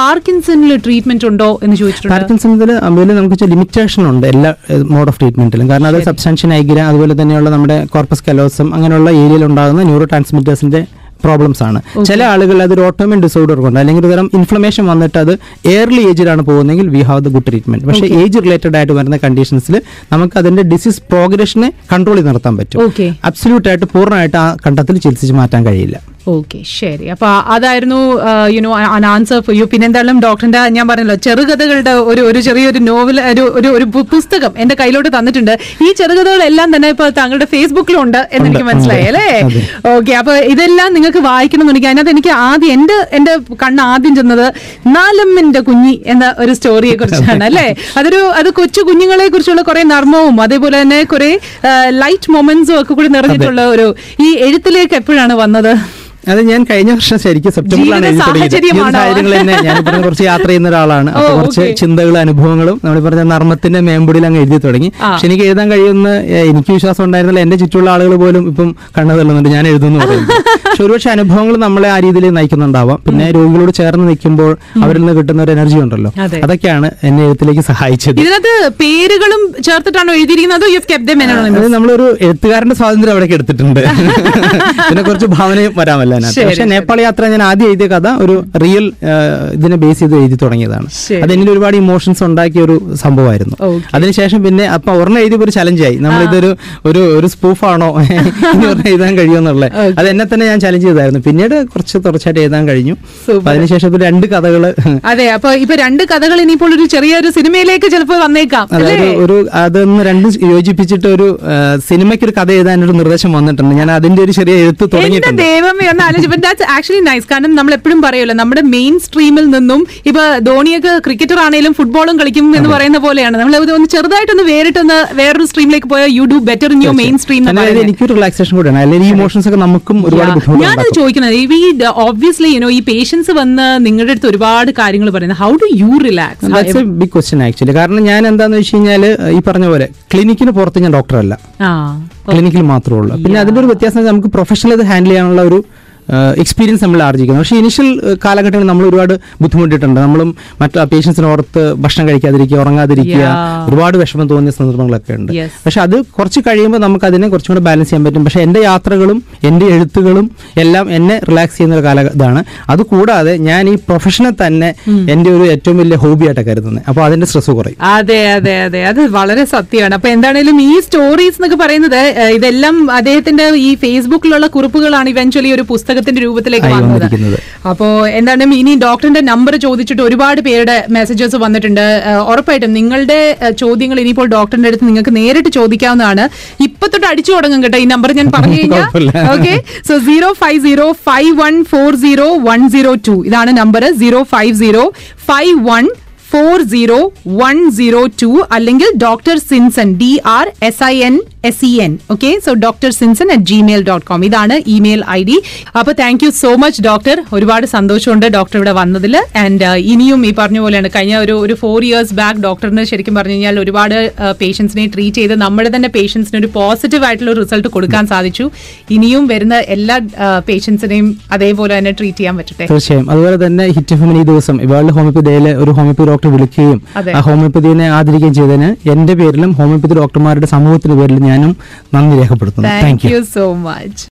പാർക്കിൻസണിൽ ട്രീറ്റ്മെന്റ് ഉണ്ടോ എന്ന് ചോദിച്ചിട്ടുണ്ട്. പാർക്കിൻസണിൽ അതിൽ നമുക്ക് ലിമിറ്റേഷൻ ഉണ്ട് എല്ലാ മോഡ് ഓഫ് ട്രീറ്റ്മെന്റിലും കാരണം അത് സബ്സ്റ്റൻഷൻ ഐഗ്ര അതുപോലെ തന്നെയുള്ള നമ്മുടെ കോർപ്പസ് കലോസം അങ്ങനെയുള്ള ഏരിയയിൽ ഉണ്ടാകുന്ന ന്യൂറോ ട്രാൻസ്മിറ്റേഴ്സിന്റെ പ്രോബ്ലംസ് ആണ്. ചില ആളുകൾ അതൊരു ഓട്ടോമിൻ ഡിസോർഡർ കൊണ്ട് അല്ലെങ്കിൽ ഒരു തരം ഇൻഫ്ലമേഷൻ വന്നിട്ട് അത് ഏർലി ഏജിലാണ് പോകുന്നതെങ്കിൽ we have the good treatment പക്ഷേ ഏജ് റിലേറ്റഡ് ആയിട്ട് വരുന്ന കണ്ടീഷൻസിൽ നമുക്ക് അതിന്റെ ഡിസീസ് പ്രോഗ്രഷനെ കൺട്രോൾ ചെയ്ത് നിർത്താൻ പറ്റും. അബ്സല്യൂട്ട് ആയിട്ട് പൂർണമായിട്ട് ആ കണ്ടത്തിൽ ചികിത്സിച്ച് മാറ്റാൻ കഴിയില്ല. ഓക്കെ ശരി. അപ്പൊ അതായിരുന്നു യുനോ ആൻസർ ഫോർ യു പിന്നെ എന്തായാലും ഡോക്ടറിന്റെ ഞാൻ പറഞ്ഞല്ലോ ചെറുകഥകളുടെ ഒരു ഒരു ചെറിയൊരു നോവൽ ഒരു ഒരു ഒരു പുസ്തകം എന്റെ കയ്യിലോട്ട് തന്നിട്ടുണ്ട്. ഈ ചെറുകഥകളെല്ലാം തന്നെ ഇപ്പൊ താങ്കളുടെ ഫേസ്ബുക്കിലുണ്ട് എന്ന് എനിക്ക് മനസ്സിലായി അല്ലേ. ഓക്കെ അപ്പൊ ഇതെല്ലാം നിങ്ങൾക്ക് വായിക്കണമെന്നുണ്ടെങ്കിൽ അതിനകത്ത് എനിക്ക് ആദ്യം എന്റെ എന്റെ കണ്ണ് ആദ്യം ചെന്നത് നാലമ്മിന്റെ കുഞ്ഞി എന്ന ഒരു സ്റ്റോറിയെ കുറിച്ചാണ് അല്ലേ? അതൊരു അത് കൊച്ചു കുഞ്ഞുങ്ങളെ കുറിച്ചുള്ള കുറെ നർമ്മവും അതേപോലെ തന്നെ കുറെ ലൈറ്റ് മൊമെന്റ്സും ഒക്കെ കൂടി നിറഞ്ഞിട്ടുള്ള ഒരു ഈ എഴുത്തിലേക്ക് എപ്പോഴാണ് വന്നത്? അത് ഞാൻ കഴിഞ്ഞ വർഷം ശരിക്കും സെപ്റ്റംബറിലാണ്. സാഹചര്യങ്ങൾ തന്നെ ഞാൻ പറഞ്ഞ കുറച്ച് യാത്ര ചെയ്യുന്ന ഒരാളാണ്. അപ്പൊ കുറച്ച് ചിന്തകളും അനുഭവങ്ങളും നമ്മൾ പറഞ്ഞ നർമ്മത്തിന്റെ മേമ്പൊടിയിൽ അങ്ങ് എഴുതി തുടങ്ങി. പക്ഷെ എനിക്ക് എഴുതാൻ കഴിയുന്ന എനിക്ക് വിശ്വാസം ഉണ്ടായിരുന്നില്ല. എന്റെ ചുറ്റുള്ള ആളുകൾ പോലും ഇപ്പം കണ്ണു തള്ളുന്നുണ്ട്. ഞാൻ എഴുതുന്നു പറയുന്നത് പക്ഷെ ഒരുപക്ഷെ അനുഭവങ്ങൾ നമ്മളെ ആ രീതിയിൽ നയിക്കുന്നുണ്ടാവാം. പിന്നെ രോഗികളോട് ചേർന്ന് നിൽക്കുമ്പോൾ അവരിൽ നിന്ന് കിട്ടുന്ന ഒരു എനർജി ഉണ്ടല്ലോ. അതെ. അതൊക്കെയാണ് എന്നെ എഴുത്തിലേക്ക് സഹായിച്ചത്. ഇതിനകത്ത് പേരുകളും ചേർത്തിട്ടാണോ എഴുതിയിരിക്കുന്നത്? നമ്മളൊരു എഴുത്തുകാരന്റെ സ്വാതന്ത്ര്യം അവിടേക്ക് എടുത്തിട്ടുണ്ട്. പിന്നെ കുറച്ച് ഭാവനയും വരാമല്ലോ. അതിനകത്ത് പക്ഷെ. നേപ്പാൾ യാത്ര ഞാൻ ആദ്യം എഴുതിയ കഥ ഒരു റിയൽ ഇതിനെ ബേസ് ചെയ്ത് എഴുതി തുടങ്ങിയതാണ്. അത് എന്നിൽ ഒരുപാട് ഇമോഷൻസ് ഉണ്ടാക്കിയ ഒരു സംഭവമായിരുന്നു. അതിനുശേഷം പിന്നെ അപ്പൊ ഒരെണ്ണം എഴുതിയപ്പോൾ ഒരു ചലഞ്ചായി നമ്മൾ ഇതൊരു ഒരു ഒരു സ്പൂഫാണോ ഒരെണ്ണം എഴുതാൻ കഴിയുമെന്നുള്ളത് അത് എന്നെ തന്നെ ഞാൻ ചലഞ്ച് ചെയ്തായിരുന്നു. പിന്നീട് കുറച്ച് തുടർച്ചയായിട്ട് എഴുതാൻ കഴിഞ്ഞു. അതിനുശേഷം ഇപ്പൊ രണ്ട് കഥകൾ അതെ അപ്പൊ ഇപ്പൊ രണ്ട് കഥകൾ ഇനിയിപ്പോൾ ഒരു ചെറിയൊരു സിനിമയിലേക്ക് ചിലപ്പോൾ വന്നേക്കാം. അതായത് ഒരു അതൊന്ന് രണ്ടും യോജിപ്പിച്ചിട്ട് ഒരു സിനിമയ്ക്ക് ഒരു കഥ എഴുതാനൊരു നിർദ്ദേശം വന്നിട്ടുണ്ട്. ഞാൻ അതിന്റെ ഒരു ചെറിയ എഴുത്ത് തുടങ്ങിയിട്ടുണ്ട്. ദൈവമേ ഒന്ന് ആലോചിച്ച് ദാറ്റ്സ് ആക്ച്വലി നൈസ് കാരണം നമ്മൾ എപ്പോഴും പറയുമല്ലോ നമ്മുടെ മെയിൻ സ്ട്രീമിൽ നിന്നും ഇപ്പൊ ധോണിയൊക്കെ ക്രിക്കറ്റർ ആണെങ്കിലും ഫുട്ബോളും കളിക്കും എന്ന് പറയുന്ന പോലെയാണ്. നമ്മൾ ഒന്ന് ചെറുതായിട്ടൊന്ന് വേറിട്ടൊന്ന് വേറൊരു സ്ട്രീമിലേക്ക് പോയാൽ you do better in your main stream എനിക്ക് എനിക്കൊരു റിലാക്സേഷൻ കൂടിയാണ്. അല്ലെങ്കിൽ ഇമോഷൻസ് ഒക്കെ നമുക്കും ഒരുപാട് ഞാനത് ചോദിക്കുന്നത് ഈ ഓബ്വിയസ്ലി യുനോ ഈ പേഷ്യൻസ് വന്ന് നിങ്ങളുടെ അടുത്ത് ഒരുപാട് കാര്യങ്ങൾ പറയുന്നത്. How do you relax that's a big question actually കാരണം ഞാൻ എന്താന്ന് വെച്ച് കഴിഞ്ഞാൽ ഈ പറഞ്ഞ പോലെ ക്ലിനിക്കിന് പുറത്ത് ഞാൻ ഡോക്ടറല്ല ക്ലിനിക്കിൽ മാത്രമേ ഉള്ളൂ. പിന്നെ അതിന്റെ ഒരു വ്യത്യാസം നമുക്ക് പ്രൊഫഷണൽ ഇത് ഹാൻഡിൽ ചെയ്യാനുള്ള ഒരു എക്സ്പീരിയൻസ് നമ്മൾ ആർജിക്കുന്നത് പക്ഷേ ഇനിഷ്യൽ കാലഘട്ടങ്ങളിൽ നമ്മൾ ഒരുപാട് ബുദ്ധിമുട്ടിയിട്ടുണ്ട്. നമ്മളും മറ്റു പേഷ്യൻസിന് ഓർത്ത് ഭക്ഷണം കഴിക്കാതിരിക്കുക ഉറങ്ങാതിരിക്കുക ഒരുപാട് വിഷമം തോന്നിയ സന്ദർഭങ്ങളൊക്കെ ഉണ്ട്. പക്ഷെ അത് കുറച്ച് കഴിയുമ്പോൾ നമുക്ക് അതിനെ കുറച്ചും കൂടെ ബാലൻസ് ചെയ്യാൻ പറ്റും. പക്ഷേ എന്റെ യാത്രകളും എന്റെ എഴുത്തുകളും എല്ലാം എന്നെ റിലാക്സ് ചെയ്യുന്ന ഒരു കാല ഇതാണ് അതുകൂടാതെ ഞാൻ ഈ പ്രൊഫഷനെ തന്നെ എന്റെ ഒരു ഏറ്റവും വലിയ ഹോബിയായിട്ട് കരുതുന്നത് അപ്പോൾ അതിന്റെ സ്ട്രെസ് കുറയും. അതെ അതെ അതെ. അത് വളരെ സത്യമാണ്. അപ്പൊ എന്താണേലും ഈ സ്റ്റോറീസ് എന്നൊക്കെ പറയുന്നത് ഇതെല്ലാം അദ്ദേഹത്തിന്റെ ഈ ഫേസ്ബുക്കിലുള്ള കുറിപ്പുകളാണ് ഇവഞ്ച്വലി ഒരു പുസ്തകത്തിന്റെ രൂപത്തിലേക്ക് വന്നത്. അപ്പോ എന്താണ് ഇനി ഡോക്ടറിന്റെ നമ്പർ ചോദിച്ചിട്ട് ഒരുപാട് പേരുടെ മെസ്സേജസ് വന്നിട്ടുണ്ട്. ഉറപ്പായിട്ടും നിങ്ങളുടെ ചോദ്യങ്ങൾ ഇനിയിപ്പോൾ ഡോക്ടറിന്റെ അടുത്ത് നിങ്ങൾക്ക് നേരിട്ട് ചോദിക്കാവുന്നതാണ്. ഇപ്പൊ തൊട്ട് അടിച്ചു തുടങ്ങും കേട്ടോ ഈ നമ്പർ ഞാൻ പറഞ്ഞു കഴിഞ്ഞാൽ. Okay? So zero five zero five one four zero one zero two ഇതാണ് number zero five zero five one four zero one zero two അല്ലെങ്കിൽ doctor Sinson D R S I N S E N okay so doctor Sinson at Gmail dot com ഇതാണ് email I D അപ്പൊ thank you so much doctor ഒരുപാട് സന്തോഷമുണ്ട് doctor ഇവിടെ വന്നതിൽ. And ഇനിയും ഈ പറഞ്ഞ പോലെയാണ്. കഴിഞ്ഞ ഒരു ഒരു ഫോർ ഇയേഴ്സ് ബാക്ക് ഡോക്ടറിന് ശരിക്കും പറഞ്ഞു കഴിഞ്ഞാൽ ഒരുപാട് പേഷ്യൻസിനെ ട്രീറ്റ് ചെയ്ത് നമ്മുടെ തന്നെ പേഷ്യൻസിന് ഒരു പോസിറ്റീവ് ആയിട്ടുള്ള റിസൾട്ട് കൊടുക്കാൻ സാധിച്ചു. ഇനിയും വരുന്ന എല്ലാ പേഷ്യൻസിനെയും അതേപോലെ തന്നെ ട്രീറ്റ് ചെയ്യാൻ പറ്റട്ടെ. തീർച്ചയായും. അതുപോലെ തന്നെ ഹിറ്റ് ഈ ദിവസം ഒരു ഹോമിയോപ്പതി ഡോക്ടർ വിളിക്കുകയും ആ ഹോമിയോപ്പതിനെ ആദരിക്കുകയും ചെയ്തതിന് എന്റെ പേരിലും ഹോമിയോപ്പതി ഡോക്ടർമാരുടെ സമൂഹത്തിന്റെ പേരിലും ഞാനും നന്ദി രേഖപ്പെടുത്തുന്നു. Thank you so much